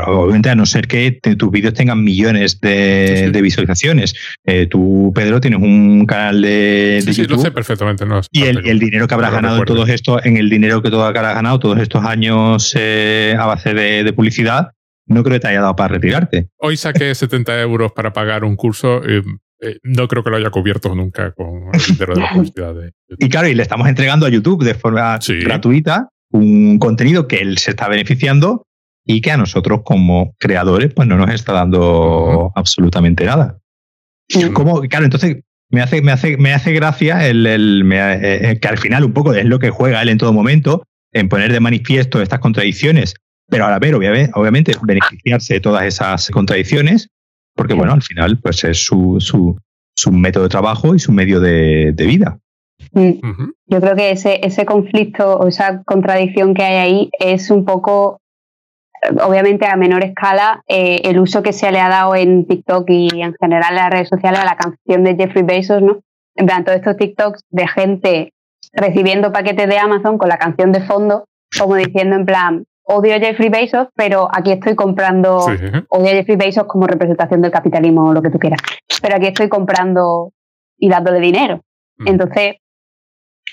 Obviamente, a no ser que tus vídeos tengan millones de, visualizaciones. Eh, tú, Pedro, tienes un canal de, sí, sí, lo sé perfectamente. No, y el, dinero que habrás ganado en todos estos, en el dinero que todo habrás ganado todos estos años eh, a base de, publicidad, no creo que te haya dado para retirarte. Hoy saqué <laughs> 70 euros para pagar un curso. Eh, no creo que lo haya cubierto nunca con el dinero de la publicidad. y claro, y le estamos entregando a YouTube de forma gratuita un contenido que él se está beneficiando y que a nosotros como creadores pues no nos está dando absolutamente nada. Como, claro, entonces, me hace, me hace, me hace gracia el, el eh, eh, que al final un poco es lo que juega él en todo momento, en poner de manifiesto estas contradicciones, pero a la vez, obviamente, beneficiarse de todas esas contradicciones, porque bueno, al final, pues es su, su, su método de trabajo y su medio de, vida. Mm. Yo creo que ese, ese conflicto o esa contradicción que hay ahí es un poco obviamente a menor escala, eh, el uso que se le ha dado en TikTok y en general en las redes sociales a la canción de Jeffrey Bezos, ¿no? En plan, todos estos TikToks de gente recibiendo paquetes de Amazon con la canción de fondo, como diciendo en plan, odio a Jeffrey Bezos, pero aquí estoy comprando, odio a Jeffrey Bezos como representación del capitalismo o lo que tú quieras, pero aquí estoy comprando y dándole dinero. Mm. Entonces,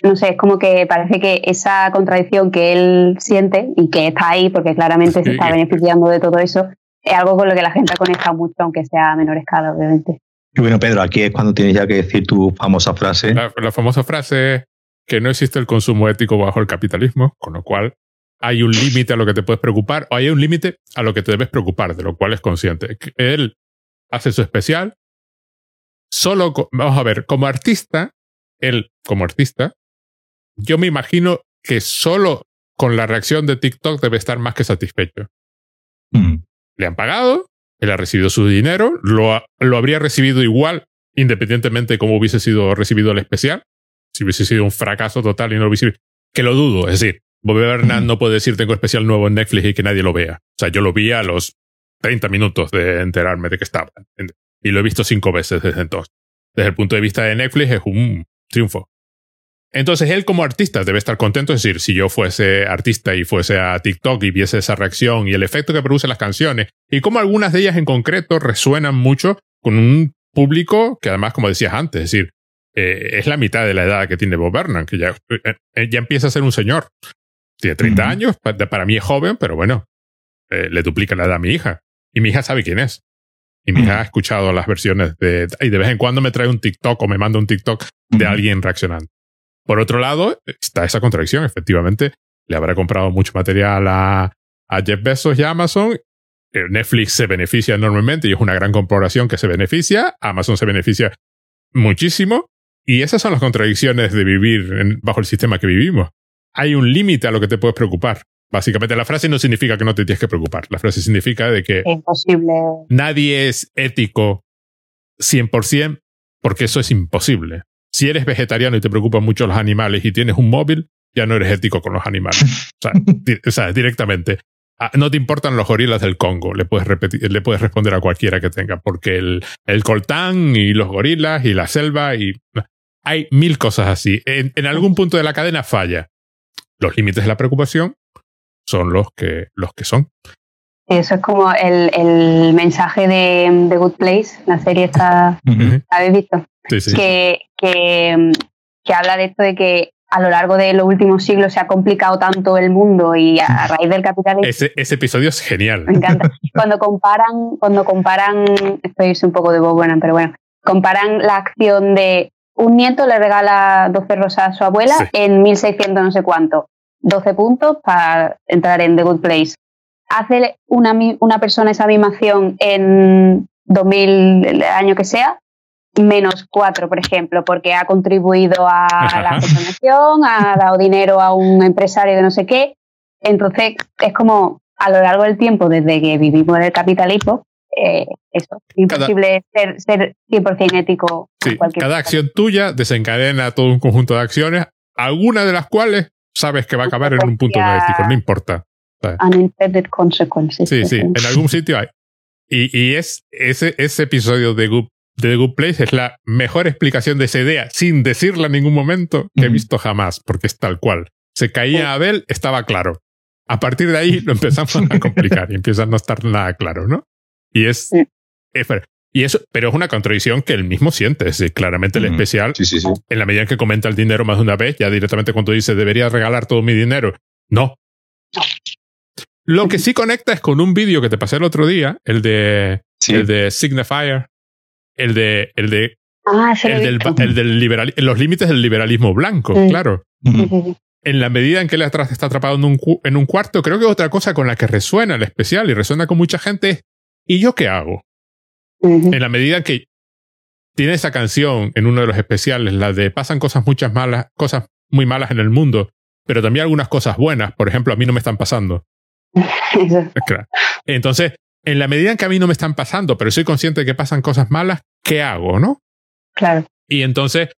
no sé, es como que parece que esa contradicción que él siente y que está ahí porque claramente se está beneficiando de todo eso, es algo con lo que la gente ha conectado mucho, aunque sea a menor escala, obviamente. Y bueno, Pedro, aquí es cuando tienes ya que decir tu famosa frase. La, famosa frase es que no existe el consumo ético bajo el capitalismo, con lo cual hay un límite a lo que te puedes preocupar o hay un límite a lo que te debes preocupar, de lo cual es consciente. Él hace su especial. Solo, vamos a ver, como artista, él como artista yo me imagino que solo con la reacción de TikTok debe estar más que satisfecho. Mm. Le han pagado, él ha recibido su dinero, lo, lo habría recibido igual, independientemente de cómo hubiese sido recibido el especial. Si hubiese sido un fracaso total y no lo hubiese. Que lo dudo, es decir, Bobby Bernard mm. no puede decir tengo especial nuevo en Netflix y que nadie lo vea. O sea, yo lo vi a los 30 minutos de enterarme de que estaba. Y lo he visto cinco veces desde entonces. Desde el punto de vista de Netflix es un triunfo. Entonces él como artista debe estar contento, es decir, si yo fuese artista y fuese a TikTok y viese esa reacción y el efecto que producen las canciones y cómo algunas de ellas en concreto resuenan mucho con un público que además, como decías antes, es decir, eh, es la mitad de la edad que tiene Bob Burnham, que ya, eh, eh, ya empieza a ser un señor. Tiene 30 años, para, mí es joven, pero bueno, le duplica la edad a mi hija. Y mi hija sabe quién es. Y mi hija ha escuchado las versiones de... Y de vez en cuando me trae un TikTok o me manda un TikTok de alguien reaccionando. Por otro lado, está esa contradicción, efectivamente. Le habrá comprado mucho material a, Jeff Bezos y a Amazon. Eh, Netflix se beneficia enormemente y es una gran corporación que se beneficia. Amazon se beneficia muchísimo. Y esas son las contradicciones de vivir bajo el sistema que vivimos. Hay un límite a lo que te puedes preocupar. Básicamente, la frase no significa que no te tienes que preocupar. La frase significa de que imposible. nadie es ético 100% porque eso es imposible si eres vegetariano y te preocupan mucho los animales y tienes un móvil, ya no eres ético con los animales. <laughs> O sea, directamente. Ah, no te importan los gorilas del Congo, le puedes, repetir, le puedes responder a cualquiera que tenga, porque el, el coltán y los gorilas y la selva y... Hay mil cosas así. En, algún punto de la cadena falla. Los límites de la preocupación son los que, los que son. Eso es como el, el mensaje de The Good Place, la serie está... ¿Habéis visto? Que, que, que habla de esto de que a lo largo de los últimos siglos se ha complicado tanto el mundo y a raíz del capitalismo. Ese, ese episodio es genial. Me encanta. Cuando comparan, cuando comparan, estoy un poco de Bob pero bueno, comparan la acción de un nieto le regala 12 rosas a su abuela en 1600 no sé cuánto, 12 puntos para entrar en The Good Place. Hace una, una persona esa misma acción en 2000, el año que sea, menos cuatro, por ejemplo, porque ha contribuido a la contaminación, ha dado dinero a un empresario de no sé qué. Entonces, es como a lo largo del tiempo, desde que vivimos en el capitalismo, eh, eso, imposible ser, ser 100% ético. Sí, cada acción tuya desencadena todo un conjunto de acciones, alguna de las cuales sabes que va a acabar en un punto no ético, no importa. Unintended consequences. Sí, sí, en algún sitio hay. Y, y es ese, ese episodio de Goop The Good Place es la mejor explicación de esa idea, sin decirla en ningún momento, que he visto jamás, porque es tal cual. Se caía Abel, estaba claro. A partir de ahí lo empezamos a complicar y empieza a no estar nada claro, ¿no? Y es, y eso, pero es una contradicción que él mismo siente. Es claramente el especial, en la medida en que comenta el dinero más de una vez, ya directamente cuando dice debería regalar todo mi dinero. No. Lo que sí conecta es con un vídeo que te pasé el otro día, el de, el de Signifier, el de, el de, ah, el, del, el del liberal, los límites del liberalismo blanco, claro. En la medida en que él está atrapado en un, en un cuarto, creo que otra cosa con la que resuena el especial y resuena con mucha gente es, ¿y yo qué hago? En la medida en que tiene esa canción en uno de los especiales, la de pasan cosas muchas malas, cosas muy malas en el mundo, pero también algunas cosas buenas. Por ejemplo, a mí no me están pasando. <laughs> claro. Entonces, en la medida en que a mí no me están pasando, pero soy consciente de que pasan cosas malas, ¿qué hago, no? Claro. Y entonces,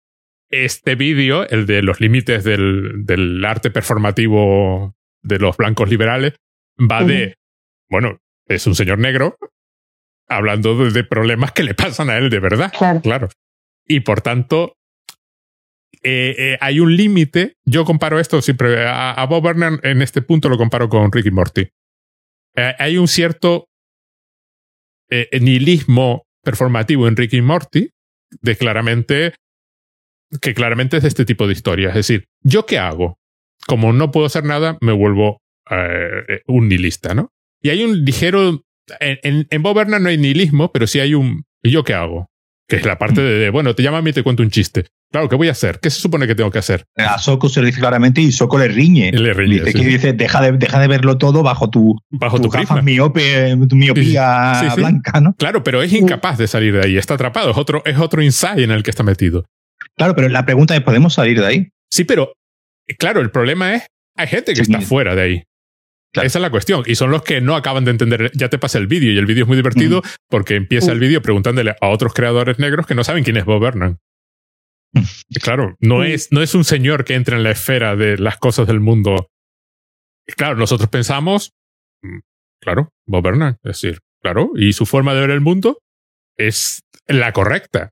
este vídeo, el de los límites del, del, arte performativo de los blancos liberales, va de, bueno, es un señor negro hablando de, problemas que le pasan a él de verdad. Claro. Y por tanto, eh, eh, hay un límite. Yo comparo esto siempre a, Bob Burnham en este punto lo comparo con Ricky Morty. Eh, hay un cierto nihilismo performativo en Ricky Morty de claramente que claramente es de este tipo de historias. Es decir, ¿yo qué hago? Como no puedo hacer nada, me vuelvo un nihilista, ¿no? Y hay un ligero en, en, en Bob no hay nihilismo, pero sí hay un ¿y yo qué hago? Que es la parte de, bueno, te llama a mí y te cuento un chiste. Claro, ¿qué voy a hacer? ¿Qué se supone que tengo que hacer? A Soko se lo dice claramente y Soko le riñe. Le riñe. Dice, dice deja, de, deja de verlo todo bajo tu, bajo tu, tu miope, tu miopía blanca, ¿no? Claro, pero es incapaz de salir de ahí. Está atrapado. Es otro, es otro insight en el que está metido. Claro, pero la pregunta es, ¿podemos salir de ahí? Sí, pero claro, el problema es, hay gente que está fuera de ahí. Esa es la cuestión. Y son los que no acaban de entender. Ya te pasa el vídeo y el vídeo es muy divertido porque empieza el vídeo preguntándole a otros creadores negros que no saben quién es Bob Burnham. Claro, no es, no es un señor que entra en la esfera de las cosas del mundo. Claro, nosotros pensamos, mm, claro, Bob Burnham, es decir, claro, y su forma de ver el mundo es la correcta.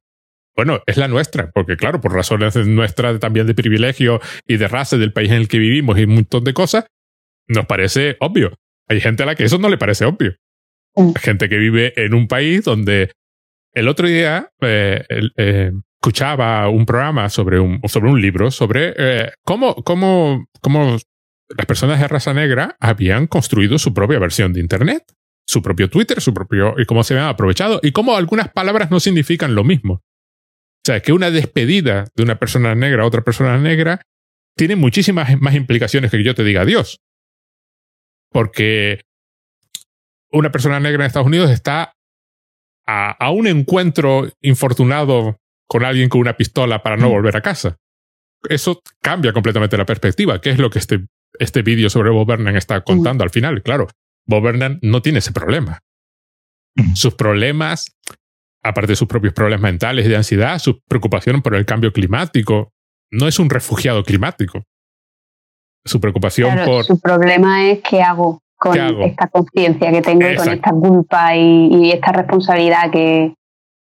Bueno, es la nuestra, porque claro, por razones nuestras también de privilegio y de raza del país en el que vivimos y un montón de cosas, nos parece obvio. Hay gente a la que eso no le parece obvio. Hay gente que vive en un país donde el otro día eh, eh, escuchaba un programa sobre un, sobre un libro sobre eh, cómo, cómo, cómo las personas de raza negra habían construido su propia versión de Internet, su propio Twitter, su propio y cómo se habían aprovechado y cómo algunas palabras no significan lo mismo. O sea, que una despedida de una persona negra a otra persona negra tiene muchísimas más implicaciones que yo te diga adiós. Porque una persona negra en Estados Unidos está a, un encuentro infortunado con alguien con una pistola para no mm. volver a casa. Eso cambia completamente la perspectiva, que es lo que este, este vídeo sobre Bob Burnham está contando al final. Claro, Bob Burnham no tiene ese problema. Mm. Sus problemas, aparte de sus propios problemas mentales y de ansiedad, su preocupación por el cambio climático, no es un refugiado climático su preocupación por... Su problema es qué hago con esta conciencia que tengo y con esta culpa y, esta responsabilidad que,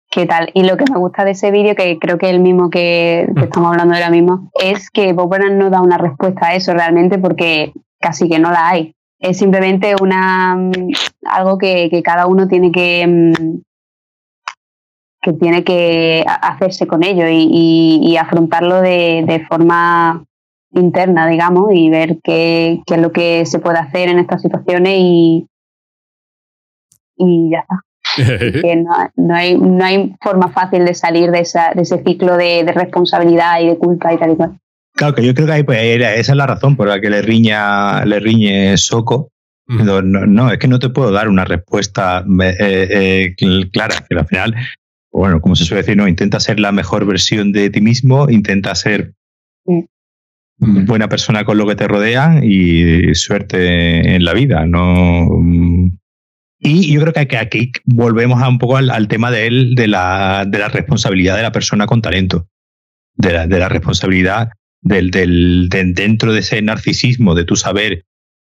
tal. Y lo que me gusta de ese vídeo, que creo que es el mismo que, mm. estamos hablando ahora mismo, es que Bob no da una respuesta a eso realmente porque casi que no la hay. Es simplemente una algo que, cada uno tiene que mm, que tiene que hacerse con ello y, afrontarlo de, de, forma interna, digamos, y ver qué, qué, es lo que se puede hacer en estas situaciones y, y ya está. <laughs> que no, no, hay, no hay forma fácil de salir de, esa, de ese ciclo de, de, responsabilidad y de culpa y tal y cual. Claro, que yo creo que ahí, pues, esa es la razón por la que le riña, le riñe Soco. No, no, es que no te puedo dar una respuesta eh, eh, clara, pero al final, bueno, como se suele decir, no, intenta ser la mejor versión de ti mismo, intenta ser buena persona con lo que te rodea y suerte en la vida. No. Y yo creo que aquí volvemos a un poco al, tema de él, de la, de la responsabilidad de la persona con talento, de la, de la responsabilidad del, del, dentro de ese narcisismo, de tu saber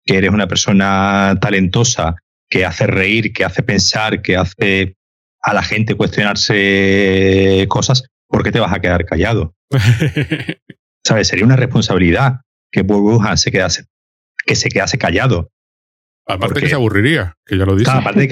que eres una persona talentosa, que hace reír, que hace pensar, que hace a la gente cuestionarse cosas, ¿por qué te vas a quedar callado? <laughs> ¿Sabes? Sería una responsabilidad que Burbuja se quedase, que se quedase callado. Aparte que se aburriría, que ya lo dice. aparte,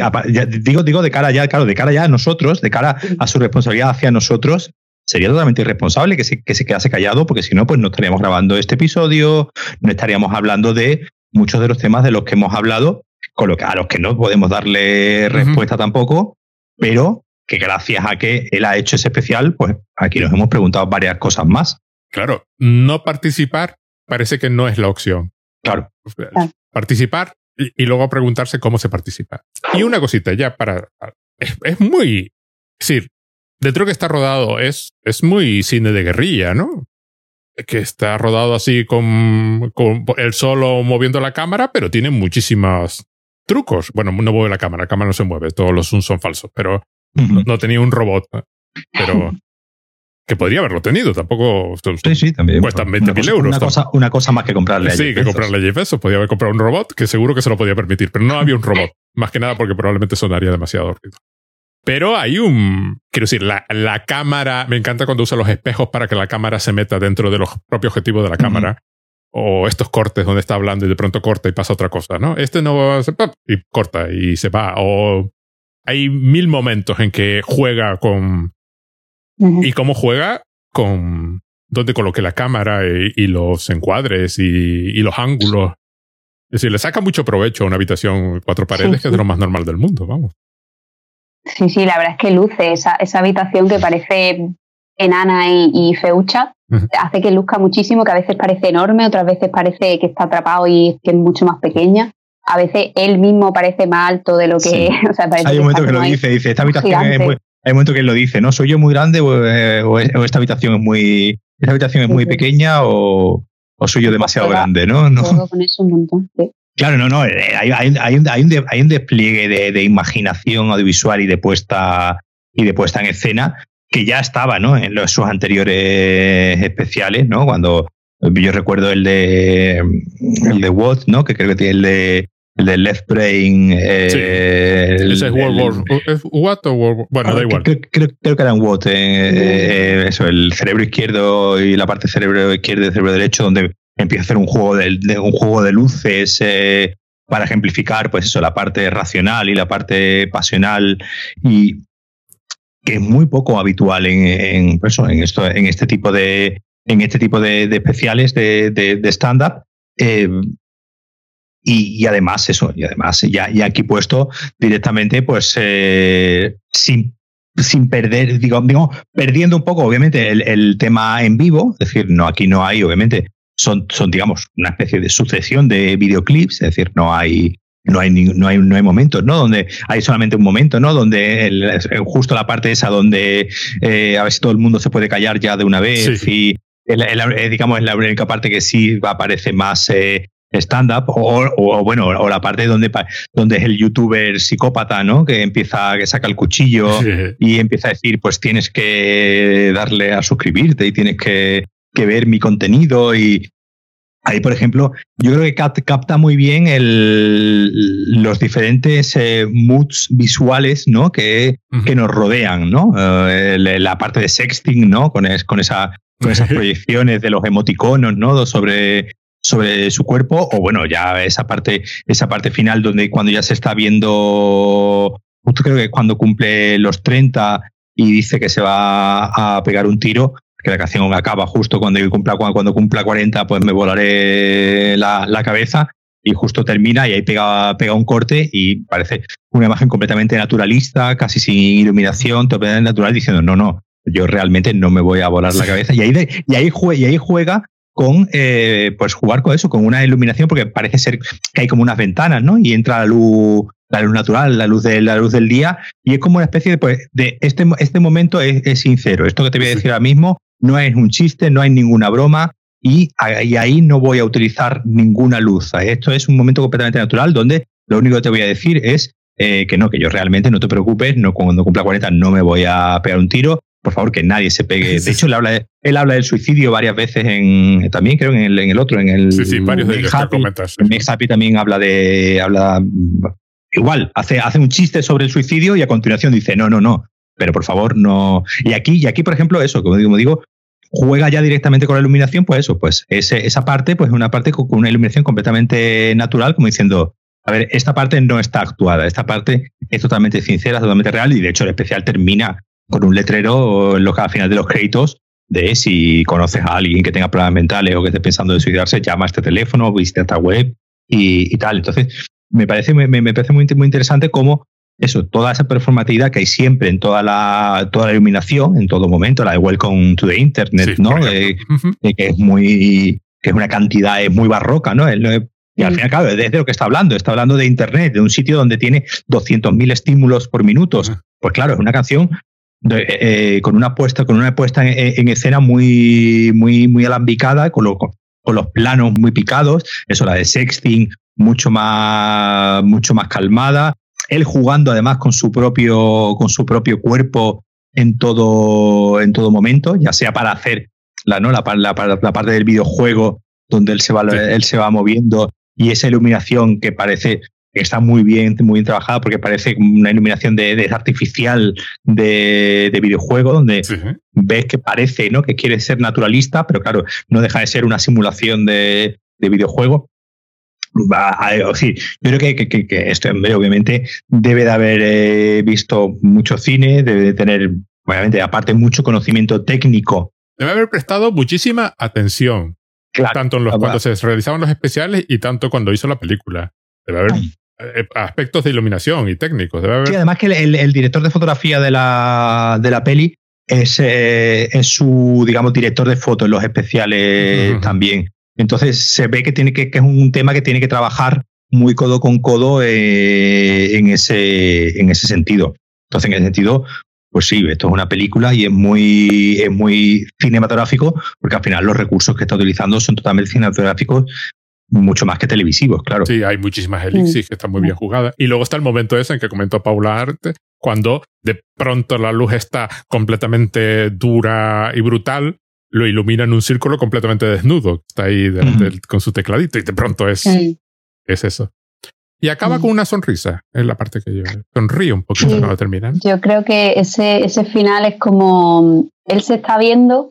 digo, digo de cara ya, claro, de cara ya a nosotros, de cara a su responsabilidad hacia nosotros, sería totalmente irresponsable que se, que se quedase callado, porque si no, pues no estaríamos grabando este episodio, no estaríamos hablando de muchos de los temas de los que hemos hablado, con lo que, a los que no podemos darle respuesta tampoco, pero que gracias a que él ha hecho ese especial, pues aquí nos hemos preguntado varias cosas más. Claro, no participar parece que no es la opción. Claro. Participar y, luego preguntarse cómo se participa. Y una cosita ya para... Es, muy... Es decir, dentro que está rodado es, es muy cine de guerrilla, ¿no? Que está rodado así con, con el solo moviendo la cámara, pero tiene muchísimos trucos. Bueno, no mueve la cámara, la cámara no se mueve, todos los zooms son falsos, pero no, tenía un robot. Pero <laughs> que podría haberlo tenido, tampoco sí, sí, también. cuestan 20.000 euros. Una cosa, una cosa, más que comprarle a Sí, que comprarle a Jeff Podía haber comprado un robot que seguro que se lo podía permitir, pero no había un robot. más que nada porque probablemente sonaría demasiado ruido. Pero hay un. Quiero decir, la, la, cámara. Me encanta cuando usa los espejos para que la cámara se meta dentro de los propios objetivos de la cámara. O estos cortes donde está hablando y de pronto corta y pasa otra cosa, ¿no? Este no va a ser. Y corta y se va. O hay mil momentos en que juega con. Y cómo juega con dónde coloque la cámara y, los encuadres y, y, los ángulos. Es decir, le saca mucho provecho a una habitación cuatro paredes, que es lo más normal del mundo, vamos. Sí, sí, la verdad es que luce esa, esa habitación que parece enana y, feucha, hace que luzca muchísimo, que a veces parece enorme, otras veces parece que está atrapado y que es mucho más pequeña. A veces él mismo parece más alto de lo que... <laughs> hay un momento que, lo dice, dice, esta habitación es muy... Hay un momento que él lo dice, ¿no? ¿Soy yo muy grande o, eh, esta habitación es muy... Esta habitación es muy pequeña o, o soy yo demasiado grande, ¿no? <laughs> no. Con eso un montón, Claro, no, no. Eh, hay, hay, hay, un, hay, un, despliegue de, imaginación audiovisual y de puesta y de puesta en escena que ya estaba, ¿no? En los, sus anteriores especiales, ¿no? Cuando yo recuerdo el de el de What, ¿no? Que creo que tiene el de el de Left Brain. Eh, sí. Ese es World War. ¿Es What o World War? Bueno, da ah, igual. Creo, creo, que era un What. Eh, eh, eso, el cerebro izquierdo y la parte cerebro izquierdo y cerebro derecho, donde empieza a hacer un juego de, un juego de luces eh, para ejemplificar pues eso la parte racional y la parte pasional y que es muy poco habitual en, en, pues en esto en este tipo de en este tipo de, especiales de, de stand up eh, y, además eso y además ya, ya aquí puesto directamente pues eh, sin sin perder, digo, digo, perdiendo un poco, obviamente, el, el, tema en vivo, es decir, no, aquí no hay, obviamente, son, son, digamos, una especie de sucesión de videoclips, es decir, no hay, no hay, no hay, no hay momentos, ¿no? Donde hay solamente un momento, ¿no? Donde justo la parte esa donde eh, a ver si todo el mundo se puede callar ya de una vez y eh, digamos es la única parte que sí aparece más eh, stand-up o, bueno o la parte donde donde es el youtuber psicópata no que empieza que saca el cuchillo y empieza a decir pues tienes que darle a suscribirte y tienes que que ver mi contenido y ahí, por ejemplo, yo creo que capta muy bien el, los diferentes eh, moods visuales ¿no? que, que nos rodean, ¿no? Eh, la parte de sexting, ¿no? Con, con, esa, con esas <laughs> proyecciones de los emoticonos, ¿no? Sobre, sobre su cuerpo, o bueno, ya esa parte, esa parte final donde cuando ya se está viendo, justo creo que cuando cumple los 30 y dice que se va a pegar un tiro, que la canción acaba justo cuando cumpla, cuando cumpla 40, pues me volaré la, la cabeza y justo termina y ahí pega, pega un corte y parece una imagen completamente naturalista, casi sin iluminación, totalmente natural, diciendo, no, no, yo realmente no me voy a volar la cabeza. Y ahí, y ahí, juega, y ahí juega con, eh, pues jugar con eso, con una iluminación, porque parece ser que hay como unas ventanas, ¿no? Y entra la luz, la luz natural, la luz, de, la luz del día, y es como una especie de, pues, de este, este momento es, es sincero. Esto que te voy a decir ahora mismo no es un chiste, no hay ninguna broma y, ahí no voy a utilizar ninguna luz. Esto es un momento completamente natural donde lo único que te voy a decir es eh, que no, que yo realmente no te preocupes, no, cuando cumpla 40 no me voy a pegar un tiro. Por favor, que nadie se pegue. De hecho, él habla, él habla del suicidio varias veces en, también creo en el, en el otro, en el sí, sí, varios de Happy, también habla de, habla, igual, hace, hace un chiste sobre el suicidio y a continuación dice, no, no, no, pero por favor no. Y aquí, y aquí por ejemplo, eso, como digo, digo, juega ya directamente con la iluminación, pues eso, pues ese, esa parte, pues es una parte con una iluminación completamente natural, como diciendo, a ver, esta parte no está actuada, esta parte es totalmente sincera, totalmente real, y de hecho el especial termina con un letrero en al final de los créditos de si conoces a alguien que tenga problemas mentales o que esté pensando en suicidarse, llama a este teléfono, visita esta web y, tal. Entonces, me parece, me, me parece muy, muy interesante cómo eso, toda esa performatividad que hay siempre en toda la, toda la iluminación, en todo momento, la de Welcome to the Internet, ¿no? que es muy, que es una cantidad es muy barroca, ¿no? y al fin y al cabo, es de lo que está hablando, está hablando de Internet, de un sitio donde tiene 200.000 estímulos por minuto. Pues claro, es una canción con una puesta, con una puesta en, escena muy, muy, muy alambicada, con, con, los planos muy picados, eso la de Sexting, mucho más, mucho más calmada. Él jugando además con su propio, con su propio cuerpo en todo, en todo momento, ya sea para hacer la, ¿no? la, la, la parte del videojuego donde él se va, él se va moviendo y esa iluminación que parece está muy bien, muy bien trabajada porque parece una iluminación de, artificial de, videojuego, donde ves que parece ¿no? que quiere ser naturalista, pero claro, no deja de ser una simulación de, videojuego. sí, yo creo que, que, que, esto obviamente debe de haber eh, visto mucho cine, debe de tener, obviamente, aparte mucho conocimiento técnico. Debe haber prestado muchísima atención tanto en los, cuando se realizaban los especiales y tanto cuando hizo la película. Debe haber eh, aspectos de iluminación y técnicos. Debe haber... Sí, además que el, director de fotografía de la, de la peli es, eh, es, su, digamos, director de fotos en los especiales también. Entonces se ve que, tiene que, que, es un tema que tiene que trabajar muy codo con codo eh, en, ese, en ese sentido. Entonces, en ese sentido, pues sí, esto es una película y es muy, es muy cinematográfico, porque al final los recursos que está utilizando son totalmente cinematográficos, mucho más que televisivos, claro. Sí, hay muchísimas elixir que están muy bien jugadas. Y luego está el momento ese en que comentó Paula Arte, cuando de pronto la luz está completamente dura y brutal, lo ilumina en un círculo completamente desnudo. Está ahí con su tecladito y de pronto es, es eso. Y acaba con una sonrisa, es la parte que yo sonrío un poquito cuando termina. Yo creo que ese, ese final es como él se está viendo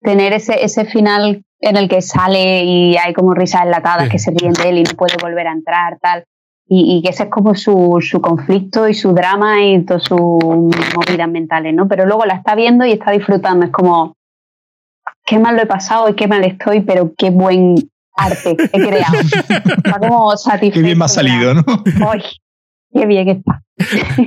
tener ese, ese final en el que sale y hay como risas enlatadas que se ríen de él y no puede volver a entrar, tal. Y, que ese es como su, su, conflicto y su drama y todas sus movidas mentales, ¿no? Pero luego la está viendo y está disfrutando. Es como, qué mal lo he pasado y qué mal estoy, pero qué buen arte he creado. Está como satisfecho. <laughs> Qué bien me ha salido, ¿no? Ay, qué bien está.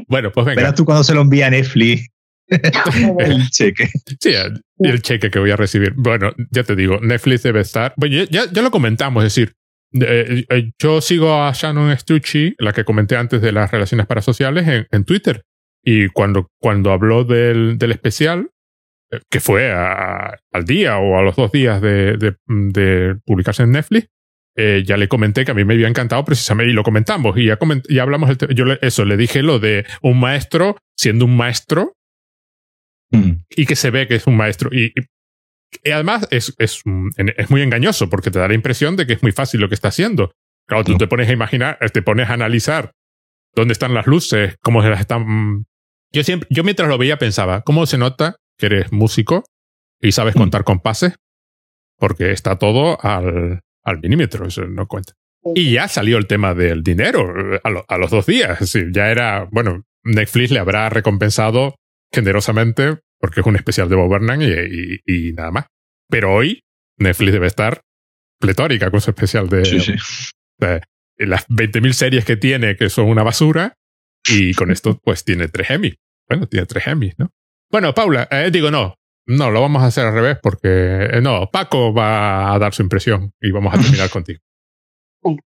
Bueno, pues venga. Verás tú cuando se lo envía a Netflix. <laughs> el cheque. Sí, el, cheque que voy a recibir. Bueno, ya te digo, Netflix debe estar. Bueno, ya, ya lo comentamos, es decir, eh, eh, yo sigo a Shannon Stucci, la que comenté antes de las relaciones parasociales, en, en Twitter. Y cuando, cuando habló del, del especial, que fue al día o a los dos días de, de, publicarse en Netflix, eh, ya le comenté que a mí me había encantado precisamente y lo comentamos y ya, y hablamos, el yo eso, le dije lo de un maestro siendo un maestro mm. y que se ve que es un maestro. Y, además es, es, es, muy engañoso porque te da la impresión de que es muy fácil lo que está haciendo. Claro, tú te pones a imaginar, te pones a analizar dónde están las luces, cómo se las están... Yo siempre, yo mientras lo veía pensaba, ¿cómo se nota que eres músico y sabes mm. contar con pases, porque está todo al, al milímetro, eso no cuenta. Y ya salió el tema del dinero a, los dos días. ya era, bueno, Netflix le habrá recompensado generosamente porque es un especial de Bob Burnham y, y, nada más. Pero hoy Netflix debe estar pletórica con su especial de, sí, sí. de las 20.000 series que tiene, que son una basura, y con esto <laughs> pues tiene tres Emmys. Bueno, tiene tres Emmys, ¿no? Bueno, Paula, eh, digo no. No, lo vamos a hacer al revés porque eh, no, Paco va a dar su impresión y vamos a terminar <laughs> contigo.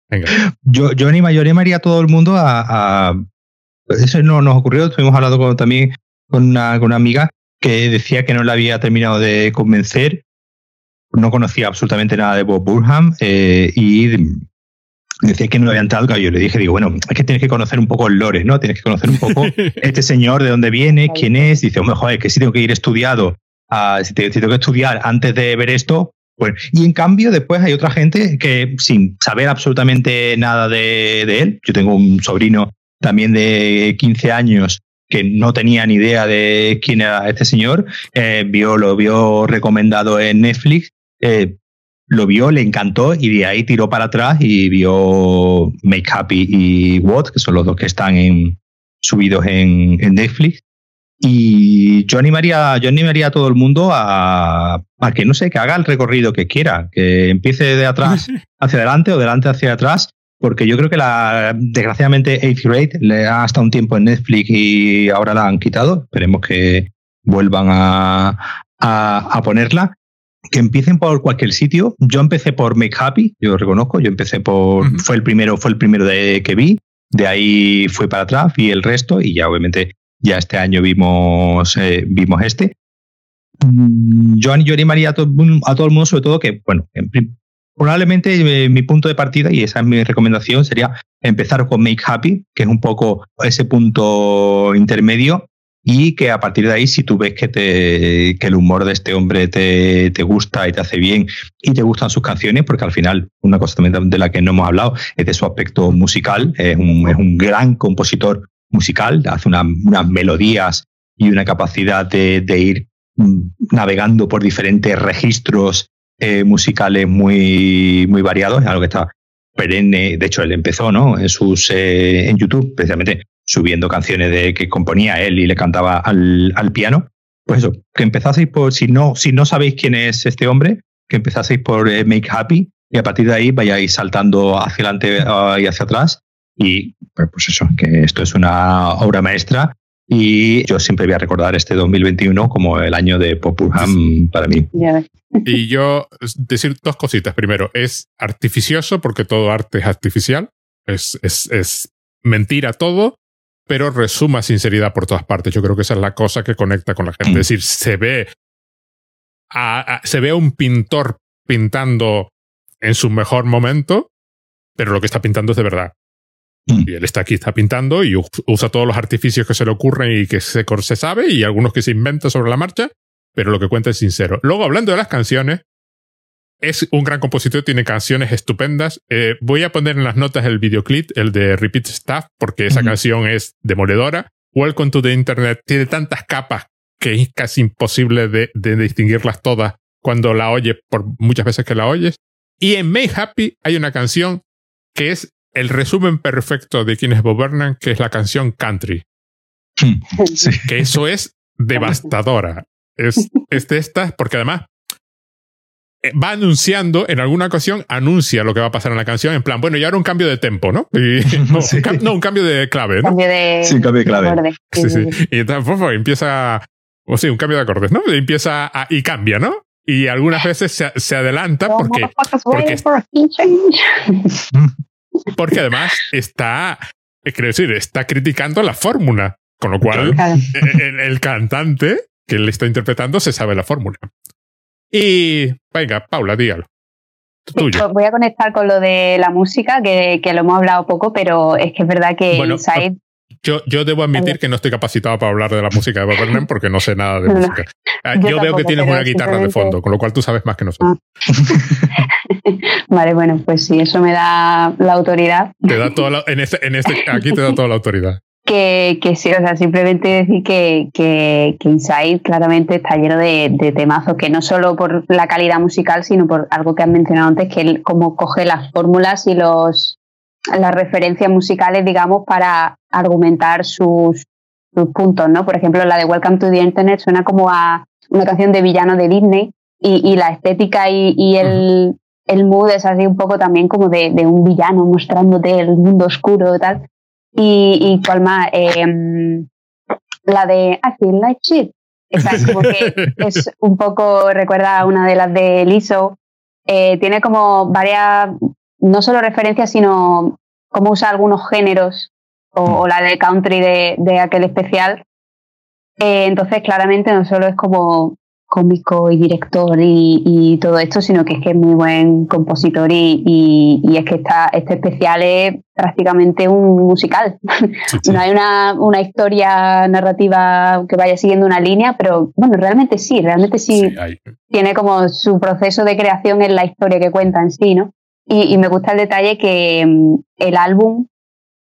Venga. Yo, yo animaría a todo el mundo a, Eso no nos ocurrió, estuvimos hablando también con una, con una amiga que decía que no la había terminado de convencer, no conocía absolutamente nada de Bob Burham eh, y decía que no había entrado, yo le dije, digo, bueno, es que tienes que conocer un poco el lore, ¿no? Tienes que conocer un poco <laughs> este señor, de dónde viene, quién es. Dice, hombre, joder, que si tengo que ir estudiado, si, tengo que estudiar antes de ver esto. Pues, y en cambio, después hay otra gente que sin saber absolutamente nada de, él, yo tengo un sobrino también de 15 años que no tenía ni idea de quién era este señor, eh, vio, lo vio recomendado en Netflix, eh, lo vio, le encantó y de ahí tiró para atrás y vio Make Happy y What, que son los dos que están en, subidos en, Netflix. Y yo animaría, yo animaría a todo el mundo a, a, que, no sé, que haga el recorrido que quiera, que empiece de atrás <laughs> hacia adelante o delante hacia atrás, porque yo creo que la, desgraciadamente Eighth Grade le ha estado un tiempo en Netflix y ahora la han quitado. Esperemos que vuelvan a, a ponerla que empiecen por cualquier sitio. Yo empecé por Make Happy, yo reconozco, yo empecé por, fue el primero, fue el primero de, que vi, de ahí fue para atrás, vi el resto y ya obviamente ya este año vimos, eh, vimos este. Mm, yo, yo animaría a todo, a todo el mundo, sobre todo, que, bueno, probablemente eh, mi punto de partida, y esa es mi recomendación, sería empezar con Make Happy, que es un poco ese punto intermedio, y que a partir de ahí, si tú ves que, te, que el humor de este hombre te, te, gusta y te hace bien y te gustan sus canciones, porque al final, una cosa también de la que no hemos hablado es de su aspecto musical, es un, es un gran compositor musical, hace unas melodías y una capacidad de, de ir mm, navegando por diferentes registros eh, musicales muy, muy variados, es algo que está perenne. De hecho, él empezó ¿no? en, sus, eh, en YouTube, precisamente subiendo canciones de que componía él y le cantaba al, al piano. Pues eso, que empezaseis por, si no, si no sabéis quién es este hombre, que empezaseis por eh, Make Happy y a partir de ahí vayáis saltando hacia adelante y hacia atrás. Y pues, pues eso, que esto es una obra maestra y yo siempre voy a recordar este 2021 como el año de Populham para mí. Y yo decir dos cositas. Primero, es artificioso porque todo arte es artificial. Es, es, es mentira todo pero resuma sinceridad por todas partes. Yo creo que esa es la cosa que conecta con la gente. Es decir, se ve a, se ve a un pintor pintando en su mejor momento, pero lo que está pintando es de verdad. Y él está aquí, está pintando y usa todos los artificios que se le ocurren y que se, se sabe y algunos que se inventa sobre la marcha, pero lo que cuenta es sincero. Luego, hablando de las canciones, es un gran compositor, tiene canciones estupendas. Eh, voy a poner en las notas el videoclip, el de Repeat Stuff, porque esa canción es demoledora. Welcome to the Internet tiene tantas capas que es casi imposible de, distinguirlas todas cuando la oyes, por muchas veces que la oyes. Y en May Happy hay una canción que es el resumen perfecto de quienes gobernan, que es la canción Country. Que eso es devastadora. Es, es de estas, porque además eh, va anunciando, en alguna ocasión anuncia lo que va a pasar en la canción, en plan, bueno, y ahora un cambio de tempo, ¿no? <laughs> no, un cambio de clave, ¿no? Cambio de, sí, cambio de clave. Sí, sí. Y entonces empieza, o sí, un cambio de acordes, ¿no? Y empieza a, y cambia, ¿no? Y algunas veces se, se adelanta porque, porque, porque además está, eh, quiero decir, está criticando la fórmula, con lo cual el, el cantante que le está interpretando se sabe la fórmula. Y venga, Paula, dígalo. Tuyo. Voy a conectar con lo de la música, que, que, lo hemos hablado poco, pero es que es verdad que Inside... Yo, yo debo admitir que no estoy capacitado para hablar de la música de Bob <laughs> porque no sé nada de música. Ah, yo, veo que tienes una guitarra de fondo, con lo cual tú sabes más que nosotros. Ah. <laughs> vale, bueno, pues sí, eso me da la autoridad. Te da toda en este, en este, aquí te da toda la autoridad <laughs> que, que sí, o sea, simplemente decir que, que, que Inside claramente está lleno de, de, temazos, que no solo por la calidad musical, sino por algo que han mencionado antes, que él como coge las fórmulas y los las referencias musicales, digamos, para argumentar sus, sus puntos, ¿no? Por ejemplo, la de Welcome to the Internet suena como a una canción de villano de Disney y, y la estética y, y el, el mood es así un poco también como de, de un villano mostrándote el mundo oscuro y tal. Y, y cuál más, em, la de I feel like shit. Esa es como que <laughs> es un poco, recuerda a una de las de Lizzo. Eh, tiene como varias, no solo referencias, sino cómo usa algunos géneros, o, la de country de, de aquel especial. Eh, entonces, claramente no solo es como cómico y director y, todo esto, sino que es que es muy buen compositor y, es que está, este especial es prácticamente un musical. <laughs> no hay una, una, historia narrativa que vaya siguiendo una línea, pero bueno, realmente sí, realmente sí, tiene como su proceso de creación en la historia que cuenta en sí, ¿no? Y, me gusta el detalle que mm, el álbum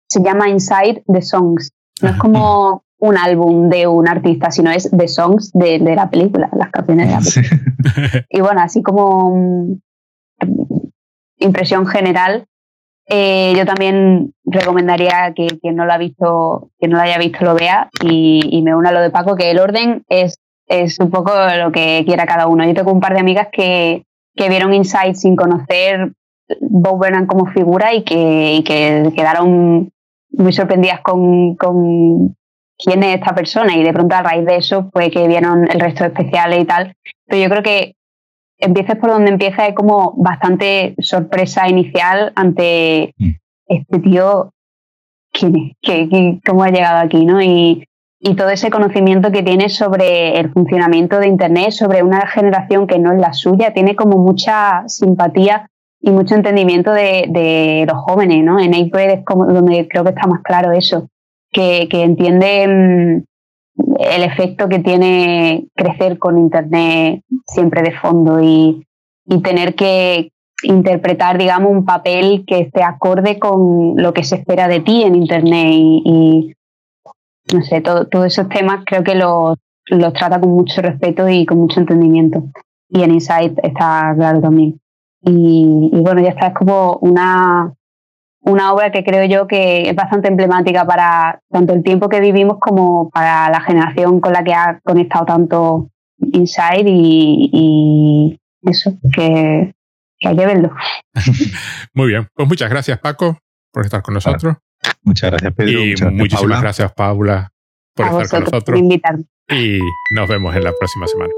se llama Inside the Songs. No es como un álbum de un artista, sino es The Songs de, la película, las canciones de la película. Y bueno, así como mm, impresión general, eh, yo también recomendaría que quien no lo ha visto, que no lo haya visto, lo vea y, me una a lo de Paco, que el orden es, es un poco lo que quiera cada uno. Yo tengo un par de amigas que, que vieron Inside sin conocer Bob Burnham como figura y que, y que quedaron muy sorprendidas con, con quién es esta persona y de pronto a raíz de eso fue que vieron el resto de especiales y tal. Pero yo creo que empieces por donde empieza es como bastante sorpresa inicial ante mm. este tío, ¿quién es? ¿Cómo ha llegado aquí? ¿no? Y, y todo ese conocimiento que tiene sobre el funcionamiento de Internet, sobre una generación que no es la suya, tiene como mucha simpatía y mucho entendimiento de, los jóvenes, ¿no? En April es como donde creo que está más claro eso, que, entiende mm, el efecto que tiene crecer con Internet siempre de fondo y, tener que interpretar, digamos, un papel que esté acorde con lo que se espera de ti en Internet y no sé, todos esos temas creo que los, los trata con mucho respeto y con mucho entendimiento. Y en Insight está claro también. Y, bueno, ya está, es como una, una obra que creo yo que es bastante emblemática para tanto el tiempo que vivimos como para la generación con la que ha conectado tanto Inside y, y eso, que, que, hay que verlo. <laughs> Muy bien, pues muchas gracias Paco por estar con nosotros. Muchas gracias, Pedro. Y muchísimas gracias, Paula, por estar con nosotros. Y nos vemos en la próxima semana.